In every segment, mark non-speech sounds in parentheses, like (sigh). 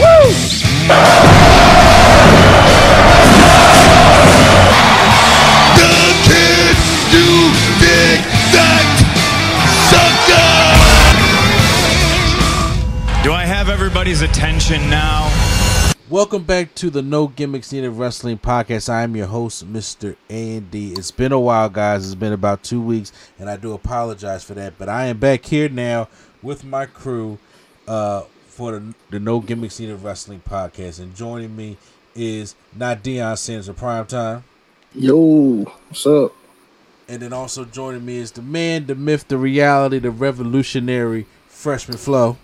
Do I have everybody's attention now? Welcome back to the No Gimmicks Needed Wrestling Podcast. I am your host, Mr. Andy. It's been a while, guys. It's been about two weeks, and I do apologize for that. But I am back here now with my crew uh, for the, the No Gimmicks Needed Wrestling Podcast. And joining me is not Deion Sanders of Prime Time. Yo, what's up? And then also joining me is the man, the myth, the reality, the revolutionary freshman flow.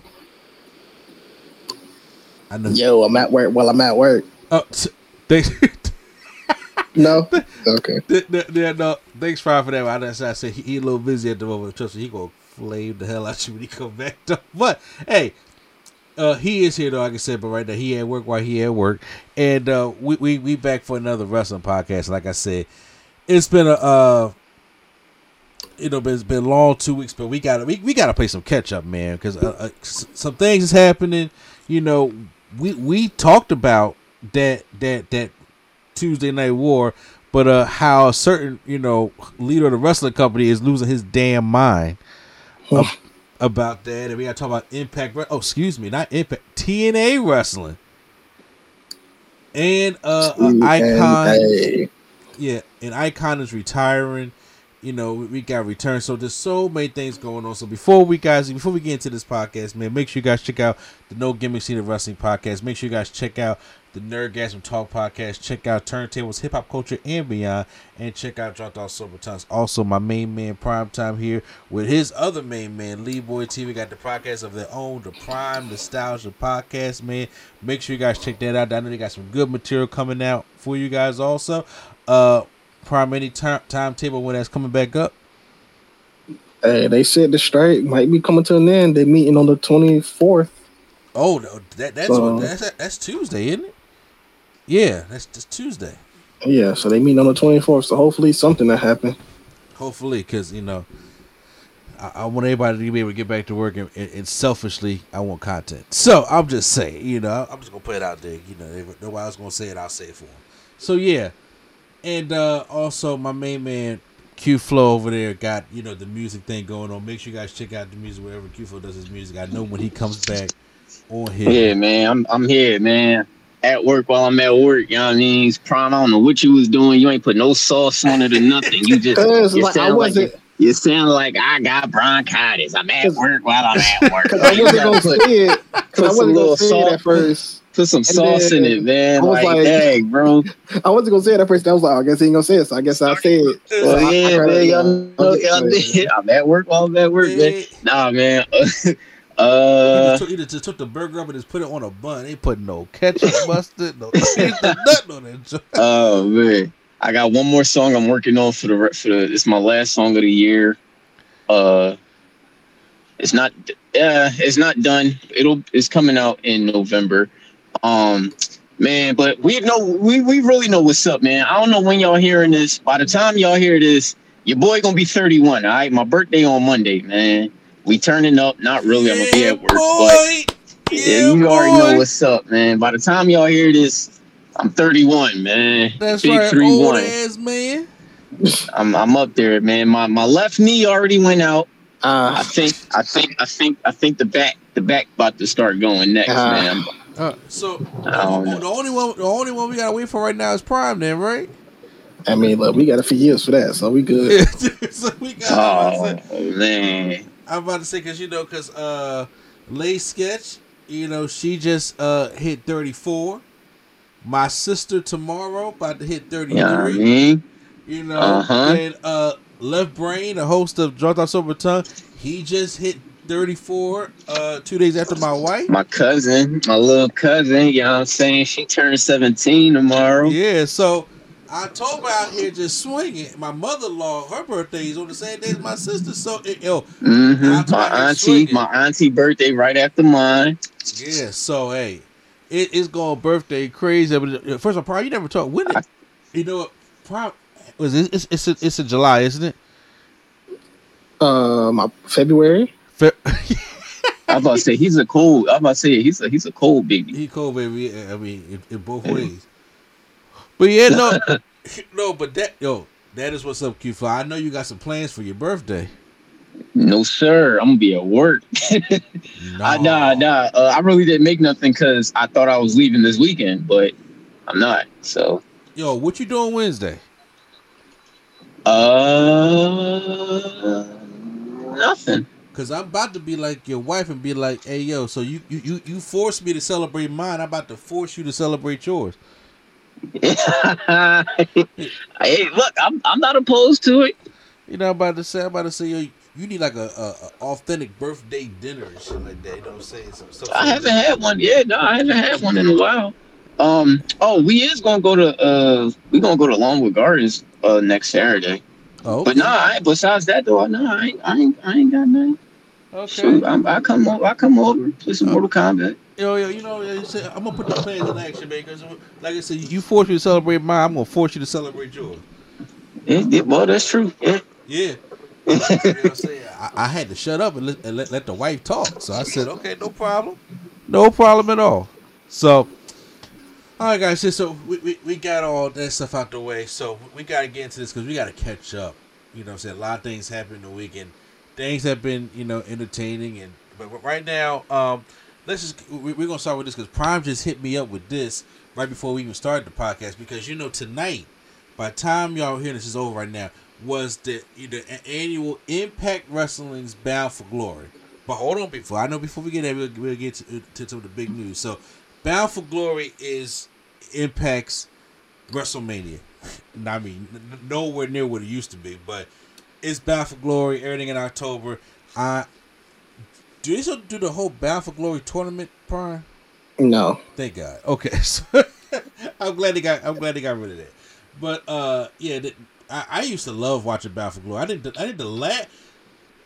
I know. Yo, I'm at work while I'm at work. Oh, t- they, (laughs) No? Okay. Th- th- Yeah, no, thanks Fry for that. I, just, I said he, he a little busy at the moment. Trust me, he gonna flame the hell out you when he come back. Though. But hey, uh, he is here though. Like I said, but right now he at work while he at work, and uh, we we we back for another wrestling podcast. Like I said, it's been a uh, you know, it's been long two weeks, but we got to we, we got to play some catch up, man, because uh, uh, some things is happening. You know, we we talked about that that that Tuesday Night War, but uh, how a certain you know leader of the wrestling company is losing his damn mind ab- about that, and we got to talk about Impact. Oh, excuse me, not Impact, TNA wrestling, and uh, uh Icon. Yeah, and Icon is retiring. You know, we, got return. So there's so many things going on. So before we guys, before we get into this podcast, man, make sure you guys check out the No Gimmicks Needed Wrestling podcast. Make sure you guys check out the Nerdgasm Talk podcast. Check out Turntables, Hip Hop Culture, and Beyond. And check out Dropped Off Silver Tongues. Also, my main man Prime Time here with his other main man, Lee Boy TV. Got the podcast of their own, the Prime Nostalgia Podcast, man. Make sure you guys check that out. I know they got some good material coming out for you guys also. Uh Prime any time timetable when that's coming back up. hey, they said the strike might be coming to an end. They're meeting on the 24th. Oh, no, that that's So- that's that's Tuesday, isn't it? Yeah, that's just Tuesday. Yeah, so they meet on the 24th. So hopefully something will happen. Hopefully, because you know, I, I want everybody to be able to get back to work, and, and, and selfishly, I want content. So I'm just saying, you know, I'm just gonna put it out there. You know, if nobody else gonna say it, I'll say it for them. So yeah, and uh also my main man Q Flow over there got you know the music thing going on. Make sure you guys check out the music wherever Q Flow does his music. I know when he comes back on here. Yeah, man, I'm I'm here, man. At work while I'm at work, you know what I mean? He's prime. I don't know what you was doing. You ain't put no sauce on it or nothing. You just (laughs) Cause you like, I sound like wasn't, you sound like I got bronchitis. I'm at work while I'm at work. (laughs) cause I wasn't gonna put, say it. Cause put I some wasn't little gonna say it at first. put some sauce in it, man. I was Like, like- dang, bro. (laughs) I wasn't gonna say it at first. I was like, oh, I guess he ain't gonna say it. So I guess I said it. Well, So I- I yeah, man. Y'all know, y'all did. I'm at work while I'm at work, man. Nah, man. He uh, just, took, he just took the burger up and just put it on a bun. They put no ketchup, (laughs) mustard, no (laughs) cheese, nothing on it. Oh man, I got one more song I'm working on for the for the. It's my last song of the year. Uh, it's not. Uh, it's not done. It'll. It's coming out in November. Um, man, but we know we we really know what's up, man. I don't know when y'all hearing this. By the time y'all hear this, your boy gonna be 31. All right, my birthday on Monday, man. We turning up. Not really. I'm gonna be at work, but boy. yeah, you already know what's up, man. By the time y'all hear this, I'm 31, man. That's Big right, three old one. ass man. I'm I'm up there, man. My my left knee already went out. I Uh, think I think I think I think the back the back about to start going next, Ah. man. Uh, so I don't the, the only one, the only one we gotta wait for right now is Prime, then, right? I mean, look, we got a few years for that, so we good. (laughs) so we got. Oh man, I'm about to say because you know because uh, Lay Sketch, you know she just uh hit 34. My sister tomorrow about to hit 33. you know I mean? You know, Uh-huh. and uh, Left Brain, the host of Dropped Off Silver Tongue, he just hit 34, uh, two days after my wife. My cousin, my little cousin, you know what I'm saying? She turned 17 tomorrow. Yeah, so October out here just swinging. My mother in law, her birthday is on the same day as my sister. So, it, yo, hmm My auntie, swinging. my auntie birthday right after mine. Yeah, so hey, it is going birthday crazy. But uh, first of all, Prime, you never talk. When it, you know what? Prime was it? It's it's a, it's in July, isn't it? Uh, my February. Fe- (laughs) I was about to say he's a cold. I'm about to say he's a he's a cold baby. he cold, baby. I mean, in, in both ways. But yeah, no, (laughs) no, but that yo, that is what's up, Q Fly. I know you got some plans for your birthday. No sir, I'm gonna be at work. (laughs) No, I nah nah. Uh, I really didn't make nothing because I thought I was leaving this weekend, but I'm not. So Yo, what you doing Wednesday? uh, nothing. Cause I'm about to be like your wife and be like, hey yo, so you you you, you forced me to celebrate mine. I'm about to force you to celebrate yours. (laughs) hey, look, I'm I'm not opposed to it. You know, I'm about to say, I'm about to say, yo, you need like a, a, a authentic birthday dinner and shit like that. You know what I'm saying? Some, I haven't had one. Yeah, no, I haven't had one in a while. Um. Oh, we is gonna go to uh, we gonna go to Longwood Gardens uh next Saturday. Oh, But nah, I, besides that though, no, I ain't, I ain't, I ain't got nothing. okay. Shoot, I'm, I come over, I come over, play some Mortal Kombat. Yo, yo, you know, you say, I'm gonna put the plans in action, man. Because, like I said, you force me to celebrate mine. I'm gonna force you to celebrate yours. Yeah, well, that's true. Yeah. Yeah. (laughs) you know I'm? I, I had to shut up and, let, and let, let the wife talk. So I said, okay, no problem. No problem at all. So, all right, guys. So we, we, we got all that stuff out the way. So we got to get into this because we got to catch up. You know what I'm saying? A lot of things happened the weekend. Things have been, you know, entertaining. and But right now, um, let's just, we, we're going to start with this because Prime just hit me up with this right before we even started the podcast because, you know, tonight, by the time y'all hearing this is over right now, was the the annual Impact Wrestling's Bound for Glory. But hold on, before I know before we get there, we'll, we'll get to, to some of the big news. So, Bound for Glory is Impact's WrestleMania. (laughs) I mean, nowhere near what it used to be, but it's Bound for Glory. Everything in October. I do they still do the whole Bound for Glory tournament, Prime? No. Thank God. Okay, (laughs) so I'm glad they got. I'm glad they got rid of that. But uh, yeah, the, I, I used to love watching Bound for Glory. I did. The, I did the last.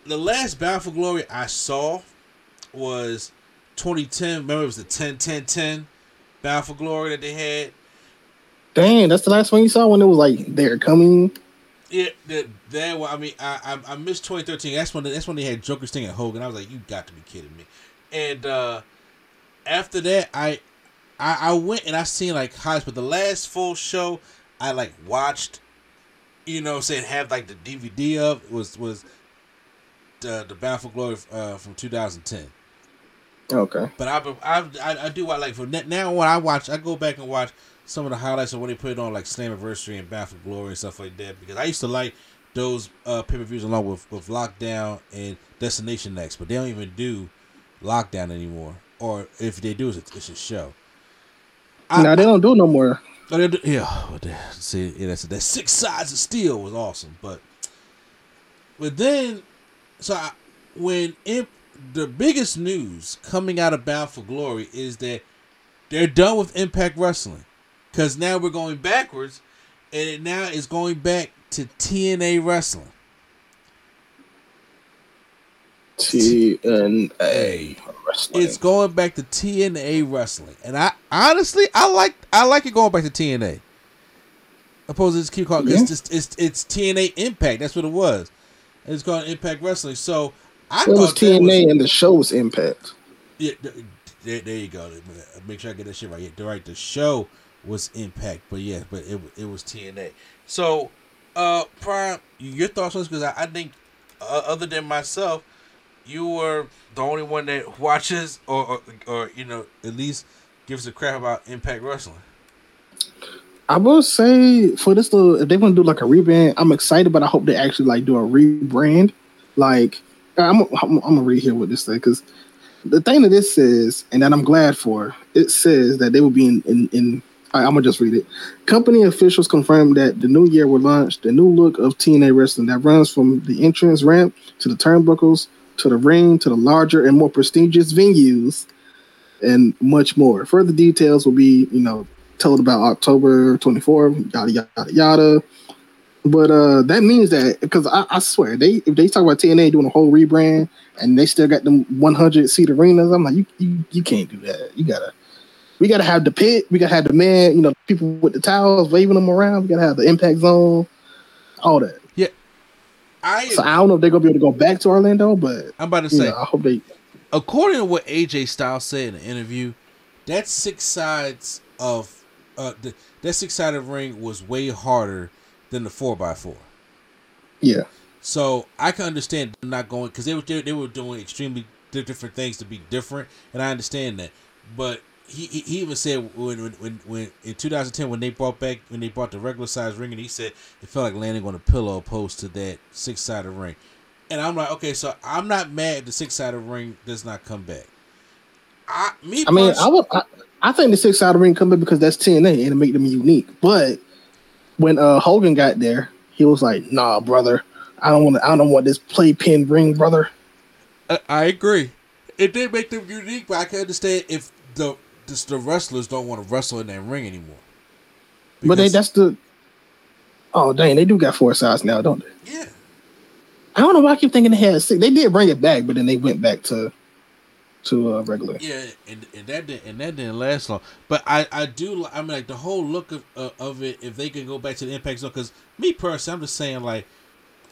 The last Bound for Glory I saw was 2010. Remember, it was the 10 10 10 Bound for Glory that they had. Dang, that's the last one you saw when it was like they're coming. Yeah, that that one. I mean, I I, I missed 2013. That's when that's when they had Joker Sting and Hogan. I was like, you got to be kidding me. And uh after that, I I, I went and I seen like highs, but the last full show I like watched, you know, saying have like the DVD of was was the the Bound for Glory uh, from 2010. Okay. But I've, I've I, I do I like for now when I watch I go back and watch some of the highlights of when they put it on like Slammiversary and Bound for Glory and stuff like that because I used to like those uh, pay per views along with with Lockdown and Destination Next, but they don't even do Lockdown anymore, or if they do, it's a, it's a show. I- now they don't do no more. Oh, do, yeah, see, yeah, that's that six sides of steel was awesome, but but then, so I, when imp, the biggest news coming out of Bound for Glory is that they're done with Impact Wrestling, because now we're going backwards, and it now is going back to TNA Wrestling. TNA wrestling. It's going back to TNA Wrestling, and I honestly I like I like it going back to TNA. Opposed to just keep calling it's just it's it's TNA Impact. That's what it was. And it's called Impact Wrestling. So I it was thought that TNA and the show's Impact. yeah, there, there you go. Make sure I get that shit right. Yeah, right. The show was Impact, but yeah, but it it was TNA. So, uh, Prime, your thoughts on this? Because I, I think, uh, other than myself, you were the only one that (laughs) watches or, or or you know at least gives a crap about Impact Wrestling. I will say for this little, if they want to do like a rebrand, I'm excited, but I hope they actually like do a rebrand. Like I'm, I'm, gonna read here what this say because the thing that this says, and that I'm glad for, it says that they will be in in. in I'm gonna just read it. Company officials confirmed that the new year will launch the new look of TNA wrestling that runs from the entrance ramp to the turnbuckles to the ring, to the larger and more prestigious venues, and much more. Further details will be, you know, told about October 24th, yada yada yada. But uh that means that because I, I swear they if they talk about TNA doing a whole rebrand and they still got them 100 seat arenas, I'm like you, you you can't do that. You gotta we gotta have the pit. We gotta have the man. You know, people with the towels waving them around. We gotta have the impact zone. All that. Yeah, I. So I don't know if they're gonna be able to go back to Orlando, but I'm about to say. know, I hope they. according to what AJ Styles said in the interview, that six sides of uh the, that six sided ring was way harder than the four by four. Yeah. So I can understand them not going because they were they, they were doing extremely different things to be different, and I understand that. But he he he even said when when when, when in 2010 when they brought back when they brought the regular size ring, and he said it felt like landing on a pillow opposed to that six sided ring. And I'm like, okay, so I'm not mad the six sided ring does not come back. I me I mean, I would. I, I think the six sided ring come in because that's TNA and it make them unique. But when uh Hogan got there, he was like, "Nah, brother, I don't want. I don't want this playpen ring, brother." I, I agree. It did make them unique, but I can understand if the just the wrestlers don't want to wrestle in that ring anymore. but they that's the. Oh dang, they do got four sides now, don't they? Yeah. I don't know why I keep thinking they had six. They did bring it back, but then they went back to to uh, regular. Yeah, and, and that didn't and that didn't last long. But I, I do I mean like the whole look of uh, of it. If they can go back to the impact zone, because me personally, I'm just saying like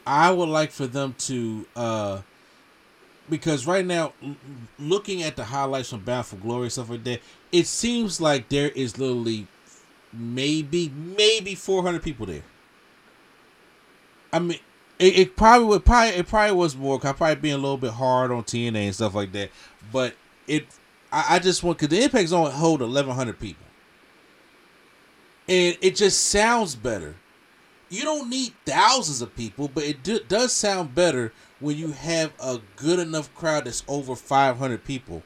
I would like for them to uh because right now looking at the highlights from Bound for Glory and stuff like that, it seems like there is literally maybe maybe 400 people there. I mean, it, it probably would probably it probably was more. I probably being a little bit hard on TNA and stuff like that. But it, I, I just want because the Impact Zone hold eleven hundred people, and it just sounds better. You don't need thousands of people, but it do, does sound better when you have a good enough crowd that's over five hundred people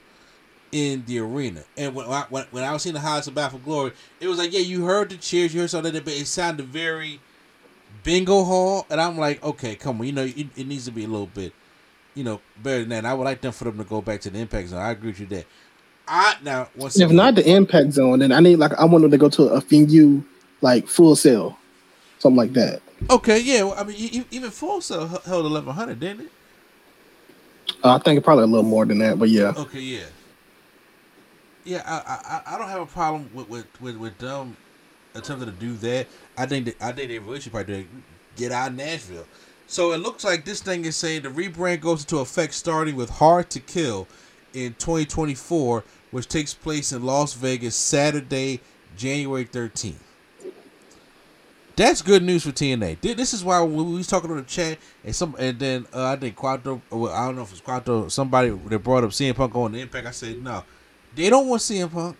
in the arena. And when I, when, when I was seeing the highlights of Battle for Glory, it was like, yeah, you heard the cheers, you heard something, but it sounded very bingo hall. And I'm like, okay, come on, you know, it, it needs to be a little bit, you know, better than that. And I would like them for them to go back to the Impact Zone. I agree with you there. I now once If not the impact zone, then I need like I want them to go to a venue like Full Sail, something like that. okay, yeah. Well, I mean, even Full Sail held eleven hundred, didn't it? Uh, I think probably a little more than that, but yeah. Okay, yeah, yeah. I I, I don't have a problem with with with, with them attempting to do that. I think that I think they really should probably get out of Nashville. So it looks like this thing is saying the rebrand goes into effect starting with Hard to Kill in 2024, which takes place in Las Vegas Saturday, January 13th. That's good news for TNA. This is why we was talking on the chat, and some, and then uh, I think Quattro, well, I don't know if it's Quattro, somebody that brought up CM Punk on the Impact. I said no, they don't want CM Punk.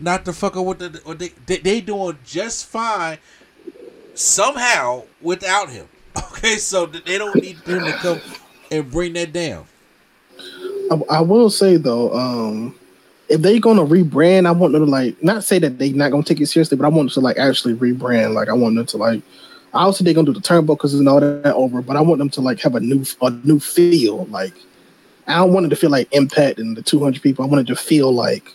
Not to fuck up with the, what they, they they doing just fine somehow without him. (laughs) Okay, so they don't need him to come and bring that down. I, I will say though, um, if they're gonna rebrand, I want them to like not say that they're not gonna take it seriously, but I want them to like actually rebrand. Like I want them to like, obviously they're gonna do the turnbuckles and all that over, but I want them to like have a new a new feel. Like I don't want it to feel like Impact and the 200 people. I want it to feel like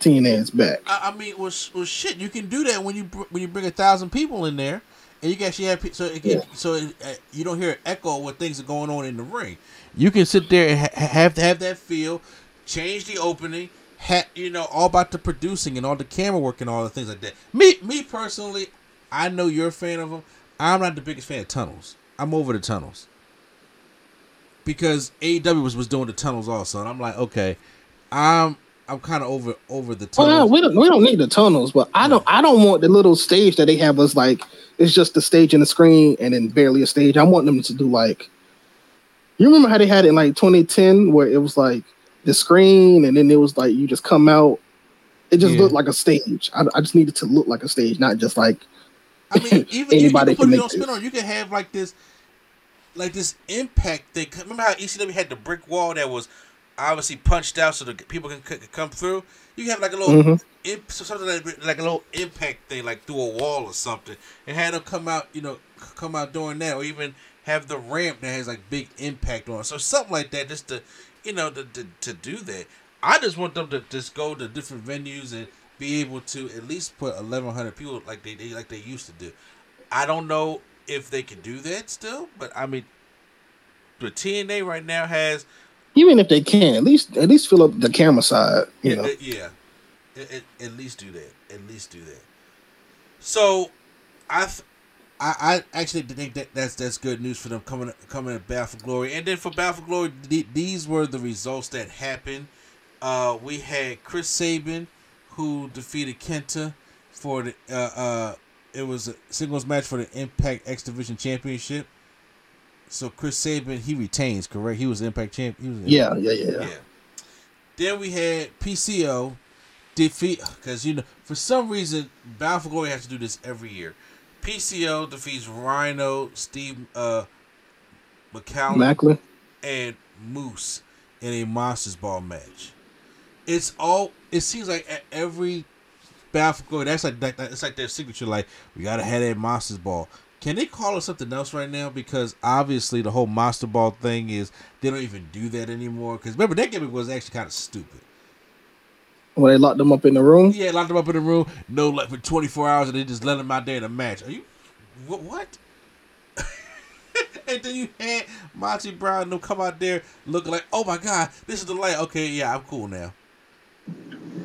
TNA is back. I, I mean, well, sh- well, shit, you can do that when you br- when you bring a thousand people in there, and you can actually have pe- so it, Yeah. so it, uh, you don't hear an echo of what things are going on in the ring. You can sit there and ha- have to have that feel, change the opening, ha- you know, all about the producing and all the camera work and all the things like that. Me, me personally, I know you're a fan of them. I'm not the biggest fan of tunnels. I'm over the tunnels because AEW was was doing the tunnels also, and I'm like, okay, I'm I'm kind of over over the tunnels. Well, we don't we don't need the tunnels, but I don't I don't want the little stage that they have us like it's just the stage and the screen and then barely a stage. I want them to do like you remember how they had it in like 2010 where it was like the screen and then it was like you just come out. It just Yeah. looked like a stage. I, I just need it to look like a stage, not just like I mean, even Anybody you can can put it on spin on. You can have like this, like this impact thing. Remember how ECW had the brick wall that was obviously punched out so the people can, come through. You have like a little Mhm. imp, something like, like a little impact thing, like through a wall or something, and had them come out. You know, come out doing that, or even have the ramp that has like big impact on it. So something like that, just to you know to to, to do that. I just want them to just go to different venues and be able to at least put eleven hundred people like they, they like they used to do. I don't know if they can do that still, but I mean, but TNA right now has Even if they can, at least at least fill up the camera side. You know, yeah, At- at- least do that. At least do that. So, I, th- I, I actually think that that's that's good news for them coming coming at Battle for Glory, and then for Battle for Glory, th- these were the results that happened. Uh, we had Chris Sabin, who defeated Kenta for the uh, uh, it was a singles match for the Impact X Division Championship. So Chris Sabin he retains, correct? He was Impact champ. He was the yeah, yeah, yeah. yeah. Then we had PCO defeat because you know for some reason Bound for Glory has to do this every year. PCO defeats Rhino, Steve uh, McCallum, Maclin. and Moose in a Monsters Ball match. It's all. It seems like at every Bound for Glory, that's like that, that- it's like their signature. Like we gotta have that Monsters Ball. Can they call it something else right now? Because obviously the whole Monster Ball thing is they don't even do that anymore. Because remember that gimmick was actually kind of stupid. When they locked them up in the room. Yeah, locked them up in the room, no like for twenty four hours, and they just let them out there in a match. Are you what? What? (laughs) and then you had Monty Brown and them come out there looking like, oh my god, this is the light. Okay, yeah, I'm cool now.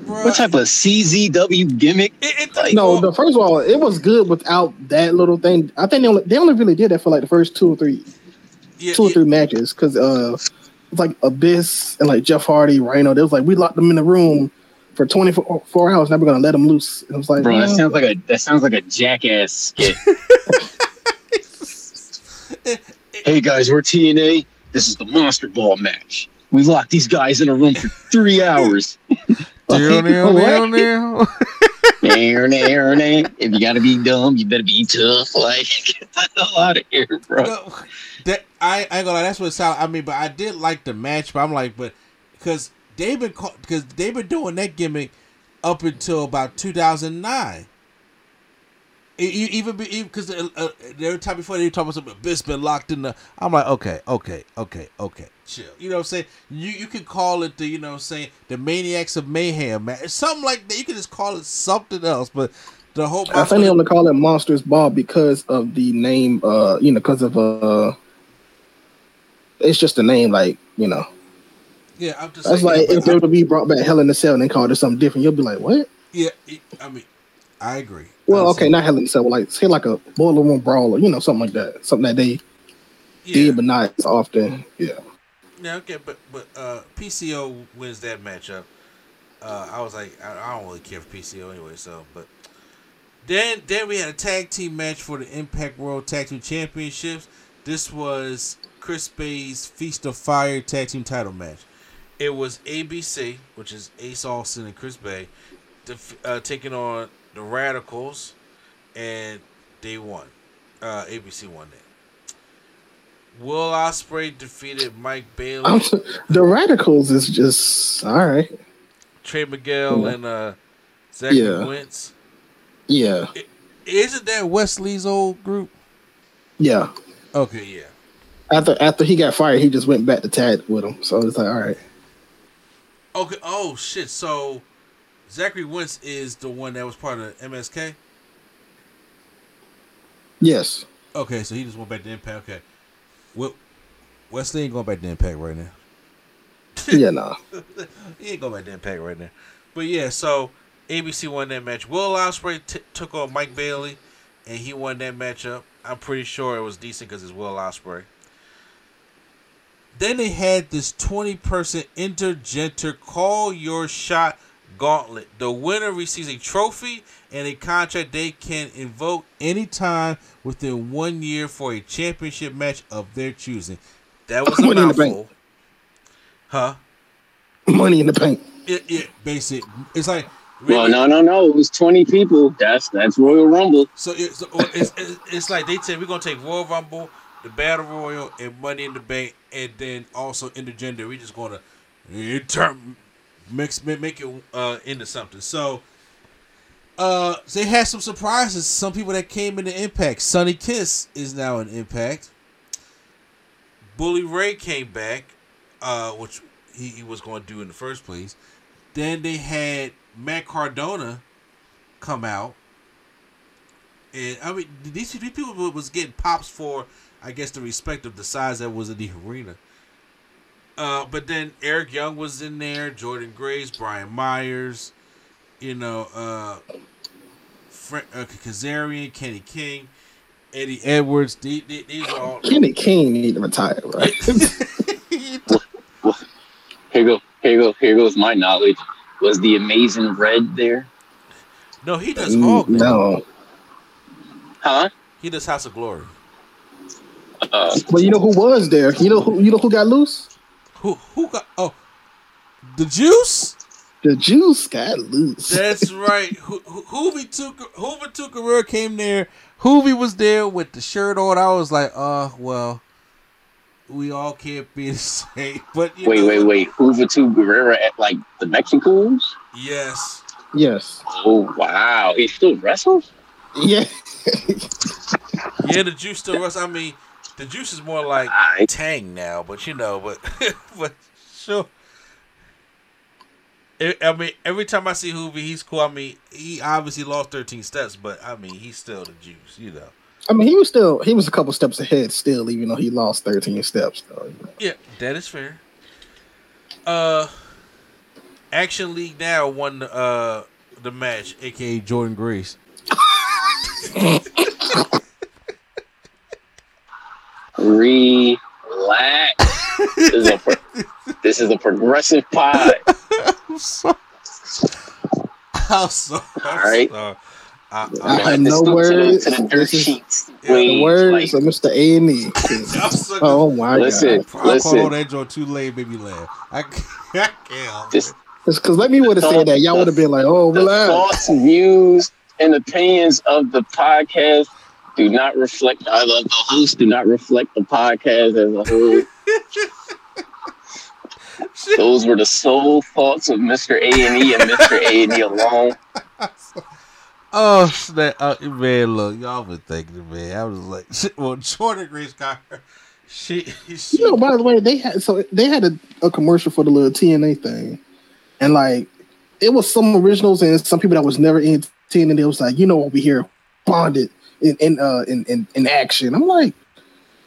Bruh, What type of CZW gimmick? it, it, No, the first of all, it was good without that little thing. I think they only they only really did that for like the first two or three yeah, two or yeah, three matches because uh, it's like Abyss and like Jeff Hardy, Rhino. They was like we locked them in the room for 24 four hours. Now we're gonna let them loose. It was like, Bro, that well, sounds like a that sounds like a jackass skit. (laughs) hey guys, we're TNA. This is the Monster Ball match. We locked these guys in a room for three hours. (laughs) If you gotta be dumb, you better be tough. (laughs) Like, get the hell out of here, bro. No, that I, I ain't gonna lie, that's what it sounded. I mean, but I did like the match, but I'm like, but because they've been because they've been doing that gimmick up until about 2009. E- e- Even because uh, uh, every time before they were talking about something, Abyss been locked in the. I'm like, okay, okay, okay, okay, chill. You know what I'm saying? You you can call it the you know what I'm saying the Maniacs of Mayhem, man. Something like that. You can just call it something else, but the whole. I think they only call it Monsters Ball because of the name. Uh, you know, because of uh, it's just a name. Like you know, yeah, I'm just that's like if but WWE brought back Hell in a Cell and they called it something different, you'll be like, what? Yeah, it- I mean, I agree. Well, okay, not Hell in a Cell, like say like a boiler room brawl or you know something like that, something that they yeah, did but not as often. Yeah. Yeah, okay, but but uh, PCO wins that matchup. Uh, I was like, I, I don't really care for PCO anyway. So, but then then we had a tag team match for the Impact World Tag Team Championships. This was Chris Bey's Feast of Fire Tag Team Title match. It was ABC, which is Ace Austin and Chris Bey, def- uh, taking on the Rascalz, and they won. Uh, ABC won that. Will Ospreay defeated Mike Bailey, I'm, the Rascalz is just all right. Trey Miguel, Yeah. and uh, Zachary Yeah. Wentz. Yeah, Isn't that Wes Lee's old group? yeah. Okay, yeah. After after he got fired, he just went back to tag with him. So it's like, all right. Okay. Oh shit. So Zachary Wentz is the one that was part of MSK. Yes. Okay, so he just went back to Impact. Okay. Well, Wes Lee ain't going back to Impact right now. (laughs) Yeah, no. (laughs) he ain't going back to Impact right now. But yeah, so ABC won that match. Will Ospreay t- took on Mike Bailey, and he won that matchup. I'm pretty sure it was decent because it's Will Ospreay. Then they had this 20 person intergender call your shot gauntlet. The winner receives a trophy and a contract they can invoke anytime within one year for a championship match of their choosing. That was a Money in the Bank. mouthful. Huh? Money in the bank. It, it basic. It's like Well, no, no, no. It was twenty people. That's that's Royal Rumble. So it's, so oh, it's, it's, it's like they said we're gonna take Royal Rumble, the Battle Royal, and Money in the Bank, and then also intergender. We just gonna inter- mix make it uh, into something. So uh, they had some surprises. Some people that came into Impact. Sunny Kiss is now in Impact. Bully Ray came back, uh, which he, he was going to do in the first place. Then they had Matt Cardona come out, and I mean these these people was getting pops for, I guess, the respect of the size that was in the arena. Uh, but then Eric Young was in there, Jordynne Grace, Brian Myers, you know, uh, Frank, uh, Kazarian, Kenny King, Eddie Edwards. These, these are all. Kenny King need to retire, right? (laughs) Here go, here go, here goes my knowledge. Was the amazing Red there? No, he does Hulk. Mm, no. Huh? He does House of Glory. Uh, Well, you know who was there? You know who? You know who got loose? Who who got? Oh, the Juice. The Juice got loose. That's right. Ho- Ho- Hoovy took Juventud Guerrera came there. Hoovy was there with the shirt on. I was like, uh, well, we all can't be the (laughs) same. But you wait, know, wait, wait. Juventud Guerrera at like the Mexicans? Yes. Yes. Oh wow, he still wrestles? Yeah. (laughs) Yeah, the Juice still runs. I mean, the Juice is more like Aight. Tang now, but you know, but (laughs) but sure. I I mean, every time I see Hoovy, he's cool. I mean, he obviously lost 13 steps, but I mean, he's still the Juice, you know. I mean, he was still he was a couple steps ahead still, even though he lost 13 steps. Though. Yeah, that is fair. Uh, Action League now won the uh the match, aka Jordynne Grace. (laughs) (laughs) Relax. this, is a pro- (laughs) this is a progressive pod. I'm sorry. I'm sorry. All right. sorry. I, I I, had Let's no go to the- words. To the, dirt is- sheets. Yeah, the The words like, of Mr. A and E. (laughs) I'm so Oh my listen, god! I called listen. on that joint too late, made me laugh. I can't. (laughs) I can't. Just Because let me would have said that, y'all would have been like, "Oh, the relax." thoughts, views, and opinions of the podcast do not reflect uh, the, the host do not reflect the podcast as a whole. (laughs) Those were the sole thoughts of Mr. A and E and Mr. A and E alone. (laughs) Oh snap! Uh, man, look, y'all been thinking, man. I was like, (laughs) shit, well, Jordynne Grace got her. She, she You know, by the way, they had so they had a, a commercial for the little TNA thing, and like it was some originals and some people that was never in TNA. They was like, you know, over here, bonded in in uh in in, in action. I'm like,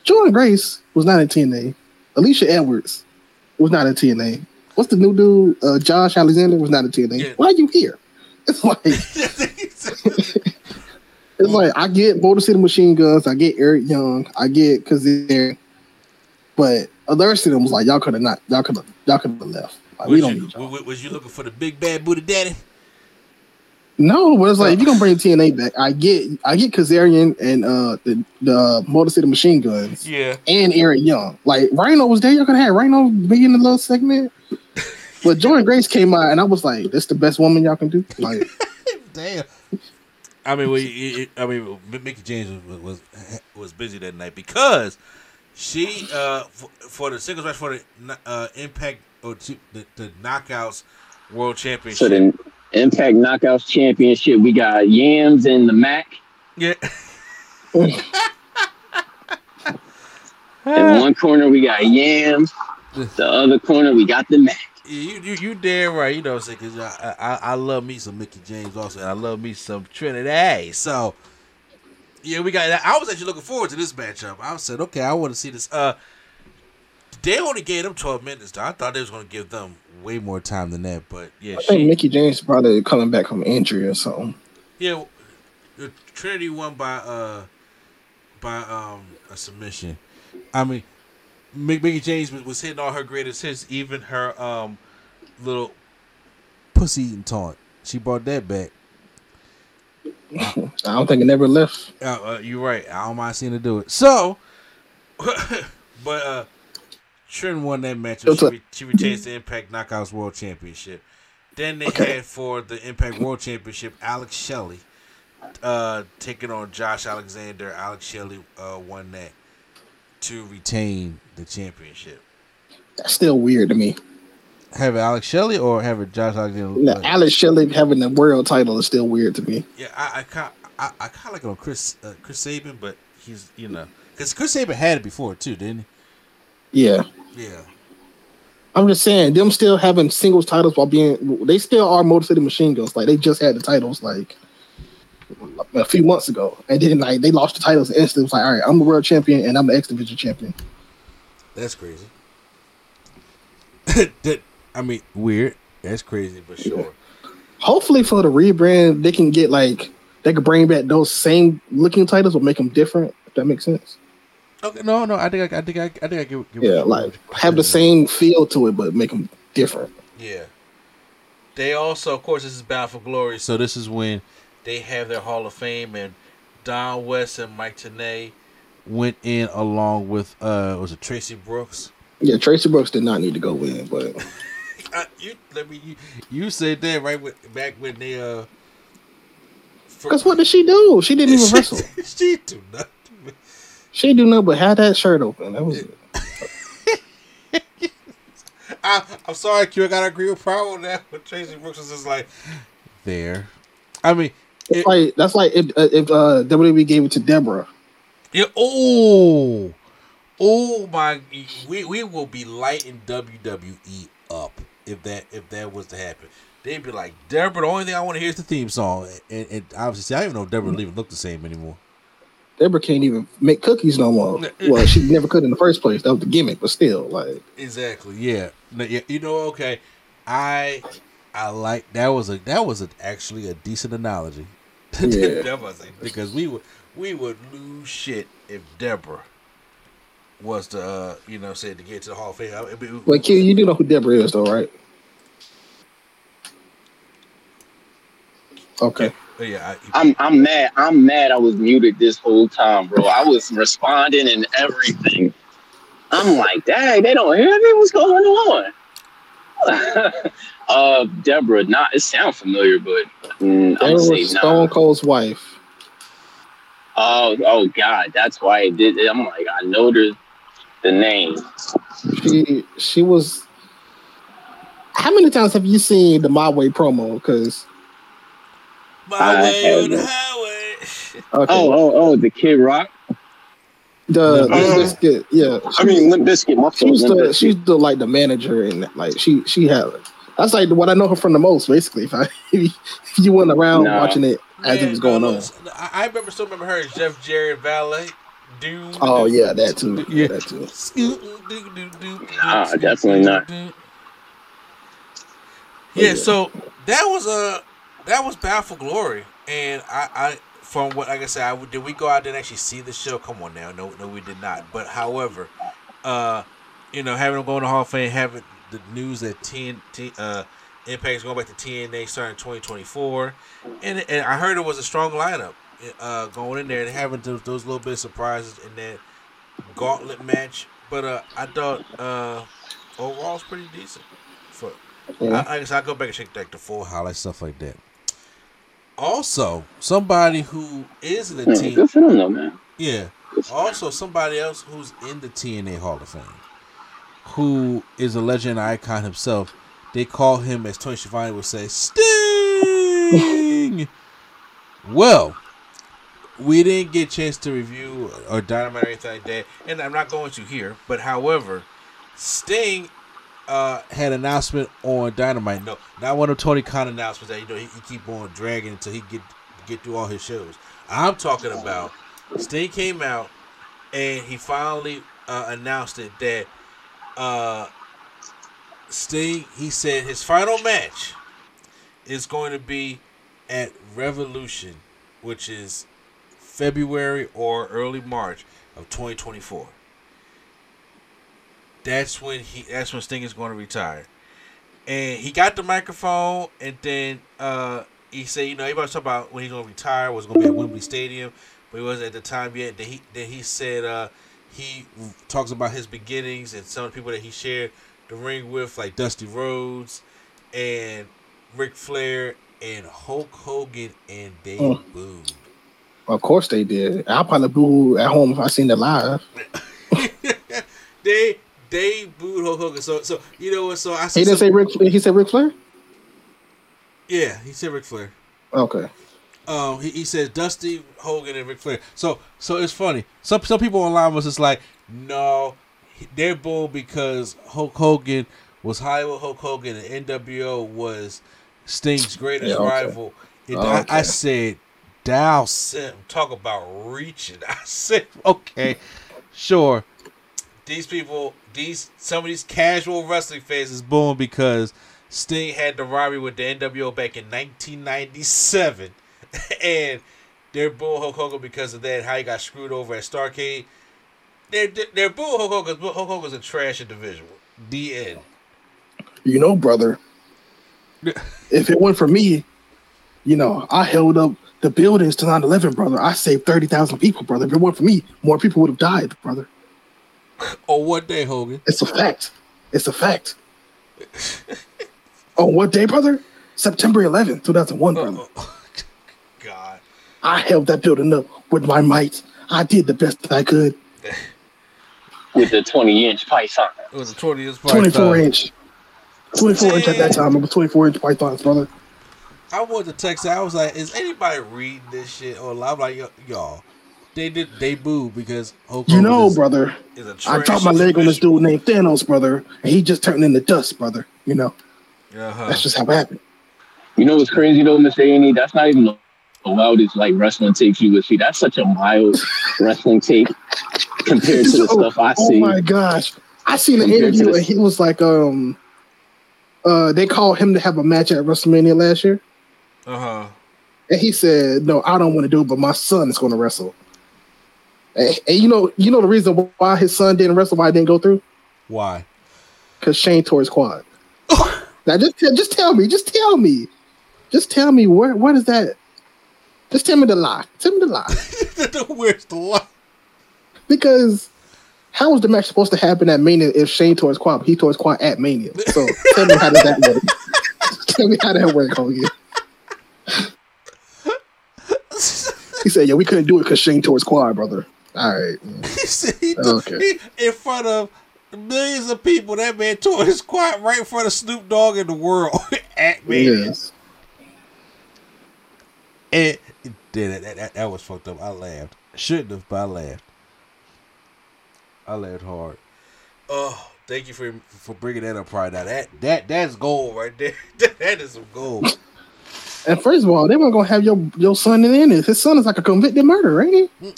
Jordynne Grace was not in TNA. Alisha Edwards was not in TNA. What's the new dude? Uh, Josh Alexander was not in TNA. Yeah. Why are you here? (laughs) It's like (laughs) it's like I get Motor City Machine Guns, I get Eric Young, I get Kazir, but the rest of them was like y'all could have not, y'all could have, y'all could have left. Like, we don't you, was, was you looking for the big bad booty daddy? No, but it's like if you gonna bring TNA back, I get, I get Kazarian and uh the the Motor City Machine Guns Yeah. and Eric Young. Like Rhino was there, y'all could have had Rhino be in the little segment. (laughs) But Jordynne Grace came out, and I was like, "This the best woman y'all can do." Like, (laughs) Damn. I mean, we, it, it- I mean, Mickie James was, was was busy that night because she uh for, for the singles match for the uh Impact or to, the, the Knockouts World Championship. So the Impact Knockouts Championship, we got Yams and the Mac. yeah. In (laughs) one corner, we got Yams. The other corner, we got the Mac. You, you you damn right. You know what I'm saying? Because I, I I love me some Mickie James also, and I love me some Trinidad. So yeah, we got. I was actually looking forward to this matchup. I said, okay, I want to see this. Uh, they only gave them 12 minutes. Though. I thought they was going to give them way more time than that. But yeah, I think Mickie James probably coming back from injury or something. yeah, the Trinity won by uh by um a submission. I mean, Mickie James was, was hitting all her greatest hits, even her um little pussy eating taunt. She brought that back. (laughs) I don't think it never left. Uh, uh, you're right. I don't mind seeing her do it. So, (laughs) but uh, Trin won that match. She, re- she retains the Impact Knockouts World Championship. Then they had for the Impact World Championship Alex Shelley uh, taking on Josh Alexander. Alex Shelley uh, won that to retain the championship. That's still weird to me. Have Alex Shelley or have it Josh Alexander? Uh, Alex Shelley having the world title is still weird to me. Yeah, I I kind I, I kind of like on Chris uh, Chris Sabin, but he's you know because Chris Sabin had it before too, didn't he? Yeah. Yeah. I'm just saying, them still having singles titles while being, they still are Motor City Machine Guns. Like they just had the titles like a few months ago, and then like they lost the titles and instantly was like, all right, I'm the world champion and I'm the X Division champion. That's crazy. (laughs) that I mean, weird. That's crazy, but sure. Hopefully for the rebrand, they can get like they could bring back those same looking titles but make them different. If that makes sense. Okay, no, no. I think I, I think I, I think I give, give Yeah, like have the same feel to it but make them different. Yeah. They also, of course, this is Bound for Glory, so this is when they have their Hall of Fame, and Don West and Mike Tenay went in along with uh was it Traci Brooks? Yeah, Traci Brooks did not need to go in, but (laughs) Uh, you let me you, you said that right with, back when they uh because what did she do? She didn't even (laughs) wrestle. she do nothing. She do nothing but have that shirt open. That was it. (laughs) I, I'm sorry, Q. I gotta agree with Prowl on that. But Traci Brooks is just like there. I mean, It's like that's like if uh, if uh, WWE gave it to Deborah. Yeah. Oh. Oh my. We we will be lighting WWE up if that if that was to happen. They'd be like, Deborah. The only thing I want to hear is the theme song, and, and obviously, I don't even know if Deborah even look the same anymore. Deborah can't even make cookies no more. Well, she never could in the first place. That was the gimmick, but still, like Exactly. Yeah. You know. Okay. I I like that was a that was a, actually a decent analogy. Yeah. (laughs) that was a, because we would we would lose shit if Deborah was to uh, you know say to get to the Hall of Fame. I mean, Wait, Q, you do know who Deborah is, though, right? Okay. Yeah, I'm I'm mad. I'm mad. I was muted this whole time, bro. I was responding and everything. I'm like, dang, they don't hear me. What's going on? (laughs) uh, Deborah, not it sounds familiar, but mm, I'm Deborah gonna say was nah. Stone Cold's wife. Oh, oh God, that's why I did it. I'm like, I know the the name. She she was. How many times have you seen the My Way promo? Because I haven't. okay, Oh, oh, oh, the Kid Rock. the Uh, Limp Bizkit, yeah. I mean, Limp Bizkit. My She's the Bizkit. she's the like the manager and like she she had that's like what I know her from the most basically. (laughs) If I if you went around Nah. watching it as it was going on. I, I remember still remember her as Jeff Jarrett Valet. Dude. Oh yeah, that too. Yeah, that too. Nah, definitely not. Yeah, so that was uh that was Bound for Glory, and I, I from what like I said, I, did we go out and actually see the show? Come on now, no, no, we did not. But however, uh, you know, having them go in the Hall of Fame, having the news that TNT uh Impact is going back to TNA starting in 2024, and and I heard it was a strong lineup uh going in there and having those, those little bit of surprises in that gauntlet match. But uh, I thought uh overall it's pretty decent. For Yeah. I, I guess I'll go back and check like the full highlights stuff like that. Also, somebody who is in the hmm, Yeah, team. good for them though, man. Yeah. Also, somebody else who's in the TNA Hall of Fame, who is a legend icon himself. They call him, as Tony Schiavone would say, Sting. (laughs) well, we didn't get a chance to review or dynamite or anything like that, and I'm not going to here. But however, Sting uh, had an announcement on Dynamite. No, not one of Tony Khan announcements that you know he, he keep on dragging until he get get through all his shows. I'm talking about Sting came out and he finally uh, announced it that uh, Sting he said his final match is going to be at Revolution, which is February or early March of 2024 that's when he that's when Sting is going to retire. And he got the microphone and then uh he said, you know, everybody talking about when he's gonna retire was gonna be at Wembley Stadium, but he wasn't at the time yet. Then he then he said uh he talks about his beginnings and some of the people that he shared the ring with, like Dusty Rhodes and Ric Flair and Hulk Hogan and they Mm. booed. Of course they did. I'll probably boo at home if I seen it live. (laughs) They they booed Hulk Hogan. So so you know what? So I said. He didn't say Rick. He said Ric Flair. Yeah, he said Ric Flair. Okay. Um, he, he said Dusty Hogan and Ric Flair. So so it's funny. Some some people online was just like, no, they're booing because Hulk Hogan was Hollywood Hulk Hogan and NWO was Sting's greatest Yeah, okay. rival. And I, Okay. I said, Dow Sim, talk about reaching. (laughs) I said, okay, sure. These people, these some of these casual wrestling fans is booing because Sting had the rivalry with the NWO back in 1997, (laughs) and they're booing Hulk Hogan because of that. How he got screwed over at Starcade. They're they're booing Hulk Hogan. Hulk Hogan's a trash individual. The end. You know, brother, (laughs) if it weren't for me, you know, I held up the buildings to 9 11, brother. I saved 30,000 people, brother. If it weren't for me, more people would have died, brother. (laughs) On what day, Hogan? It's a fact. It's a fact. (laughs) On what day, brother? September 11th, 2001, uh, brother. Uh, (laughs) God. I held that building up with my might. I did the best that I could. with the 20 inch python. It was a 20 years 24 inch. 24 inch at that time. It was 24 inch pythons, brother. I wanted to text. I was like, "Is anybody reading this shit?" Or I'm like, "Yo- "Y'all, they did they boo because Hulk You know, is, brother, is a I trash dropped my leg on this dude named Thanos, brother, and he just turned into dust, brother. You know, Uh-huh. that's just how it happened. You know what's crazy though, Mr. A&E? That's not even the wildest like wrestling takes you would see. That's such a mild (laughs) wrestling take compared to the oh, stuff I see. oh my gosh. I seen an interview the- and he was like, um, uh, they called him to have a match at WrestleMania last year. Uh huh. And he said, "No, I don't want to do it, but my son is going to wrestle." And, and you know, you know the reason why his son didn't wrestle, why it didn't go through, Why? because Shane tore his quad. (laughs) now, just just tell me, just tell me, just tell me where what is that? Just tell me the lie. Tell me the lie, Where's (laughs) the lie? because how was the match supposed to happen at Mania if Shane tore his quad? He tore his quad at Mania. So (laughs) tell me how did that work? tell me how that Hogan. He said, "Yeah, we couldn't do it because Shane tore his quad, brother." All right. (laughs) He said he Okay. he- in front of millions of people. That man tore his quad right in front of Snoop Dogg in the world (laughs) at Mania. Yes. And did it. That, that, that was fucked up. I laughed. Shouldn't have, but I laughed. I laughed hard. Oh, thank you for for bringing that up right now. That that that's gold right there. (laughs) that is some gold. And first of all, they weren't gonna have your your son in it. His son is like a convicted murderer, ain't he?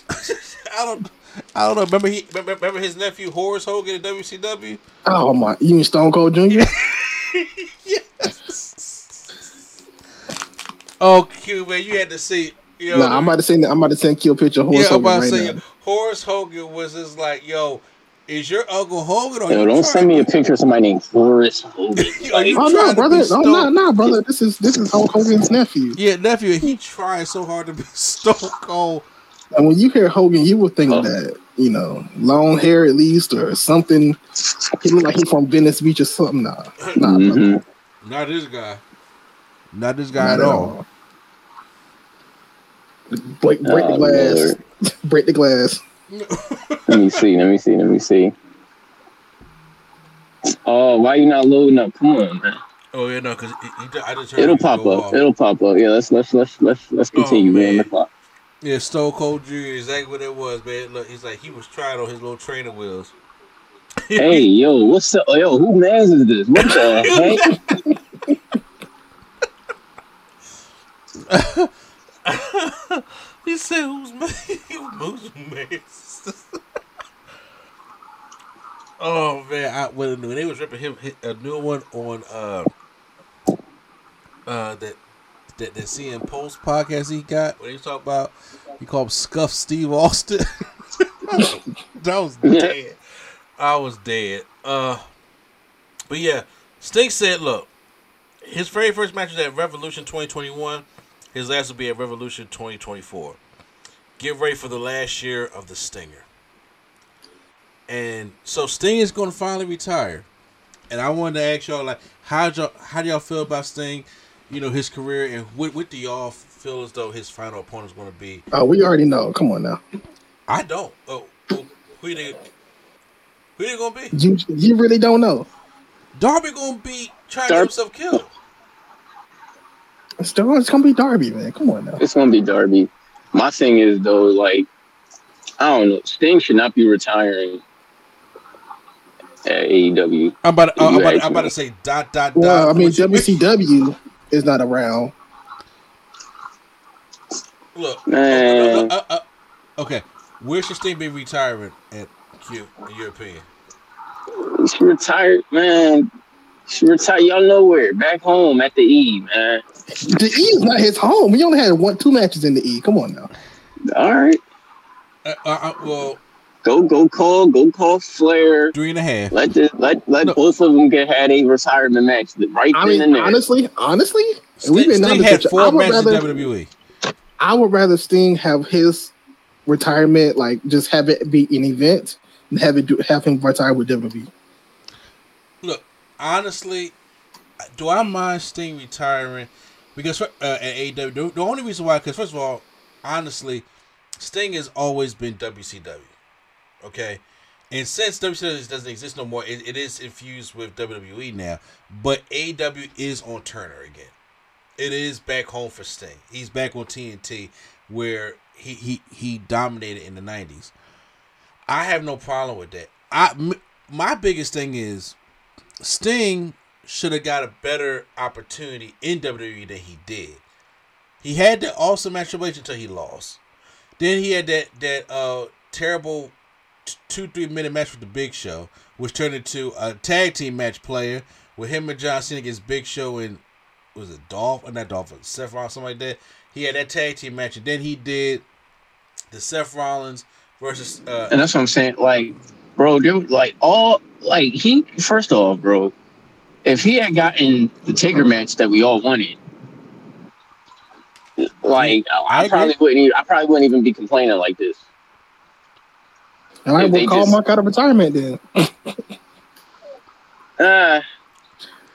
I don't. I don't know. Remember he remember, remember his nephew Horace Hogan in WCW. Oh my! You mean Stone Cold Jr.? (laughs) yes. Oh, Q man, you had to see. You know, nah, I'm about to send. I'm about to send Kill picture of Horace yeah, I'm Hogan about to right say now. Horace Hogan was just like, yo, is your Uncle Hogan or Yo, you don't send me a picture of somebody named Horace Hogan. (laughs) Are you Oh no, brother! Oh No, Stone- nah, nah, brother. This is this is Hulk Hogan's nephew. Yeah, nephew, he tried so hard to be (laughs) Stone Cold. And when you hear Hogan, you would think Oh. that you know, long hair at least or something. He look like he's from Venice Beach or something. Nah, nah, brother. Mhm. Not this guy. Not this guy Not at all. Break, break the Oh, glass. Lord. (laughs) break the glass. (laughs) Let me see. Let me see. Let me see. Oh, why you not loading up? Come on, man. Oh yeah, no, because I just heard It'll pop up. off. It'll pop up. Yeah, let's let's let's let's let's continue, Oh, man. man. Yeah, Stone Cold Jr. Exactly what it was, man. Look, he's like he was trying on his little trainer wheels. Hey, (laughs) yo, what's up? Yo, who man's is this? What the (laughs) heck? He said, "Who's man? (laughs) Who's man?" oh man, I went when when they was ripping him hit a new one on uh uh that that that CM Post podcast he got when he was talking about he called him Scuff Steve Austin. (laughs) that was dead. I was dead. Uh, but yeah, Sting said, "Look, his very first match is at Revolution 2021. His last will be at Revolution 2024. Get ready for the last year of the Stinger. And so Sting is going to finally retire. And I wanted to ask y'all, like, how y'all, how do y'all feel about Sting? You know his career, and what, what do y'all feel as though his final opponent is going to be? Oh, we already know. Come on now. I don't. Oh, who, who you think? Who you going to be? You you really don't know. Darby going to be trying to get himself killed. It's, it's gonna be Darby, man. Come on now. It's gonna be Darby. My thing is though, like, I don't know. Sting should not be retiring at AEW. I'm about. To, uh, I'm, about asked I'm about to say dot dot dot. Well, I mean, WCW is not around. Look, Man. uh, uh, uh, uh, okay. Where should Sting be retiring at? You, in your opinion? She retired, man. She retired. Y'all know where? Back home at the E, man. The E is not his home. He only had one, two matches in the E. Come on now. All right. Uh, uh, uh, well, Go, go, call, go, call Flair. three and a half. Let the let let No. both of them get had a retirement match right I then mean, and there. honestly, honestly, and we've been Sting had four I would matches in rather, WWE. I would rather Sting have his retirement, like just have it be an event, and have it do, have him retire with WWE. Look, honestly, do I mind Sting retiring? Because uh, at AEW, the, the only reason why, because first of all, honestly, Sting has always been WCW. Okay, and since WCW doesn't exist no more, it, it is infused with WWE now. But AW is on Turner again. It is back home for Sting. He's back on TNT, where he he he dominated in the '90s. I have no problem with that. I my biggest thing is Sting should have got a better opportunity in WWE than he did. He had the awesome match until he lost. Then he had that that uh terrible two three minute match with the Big Show, which turned into a tag team match player with him and John Cena against Big Show and was it Dolph or not Dolph, Seth Rollins, something like that. He had that tag team match, and then he did the Seth Rollins versus uh, and that's what I'm saying. Like, bro, dude, like all like he first off, bro, if he had gotten the Taker match that we all wanted, like I I, probably wouldn't. Even, I probably wouldn't even be complaining like this. All right, If we'll call just- Mark out of retirement then. Uh,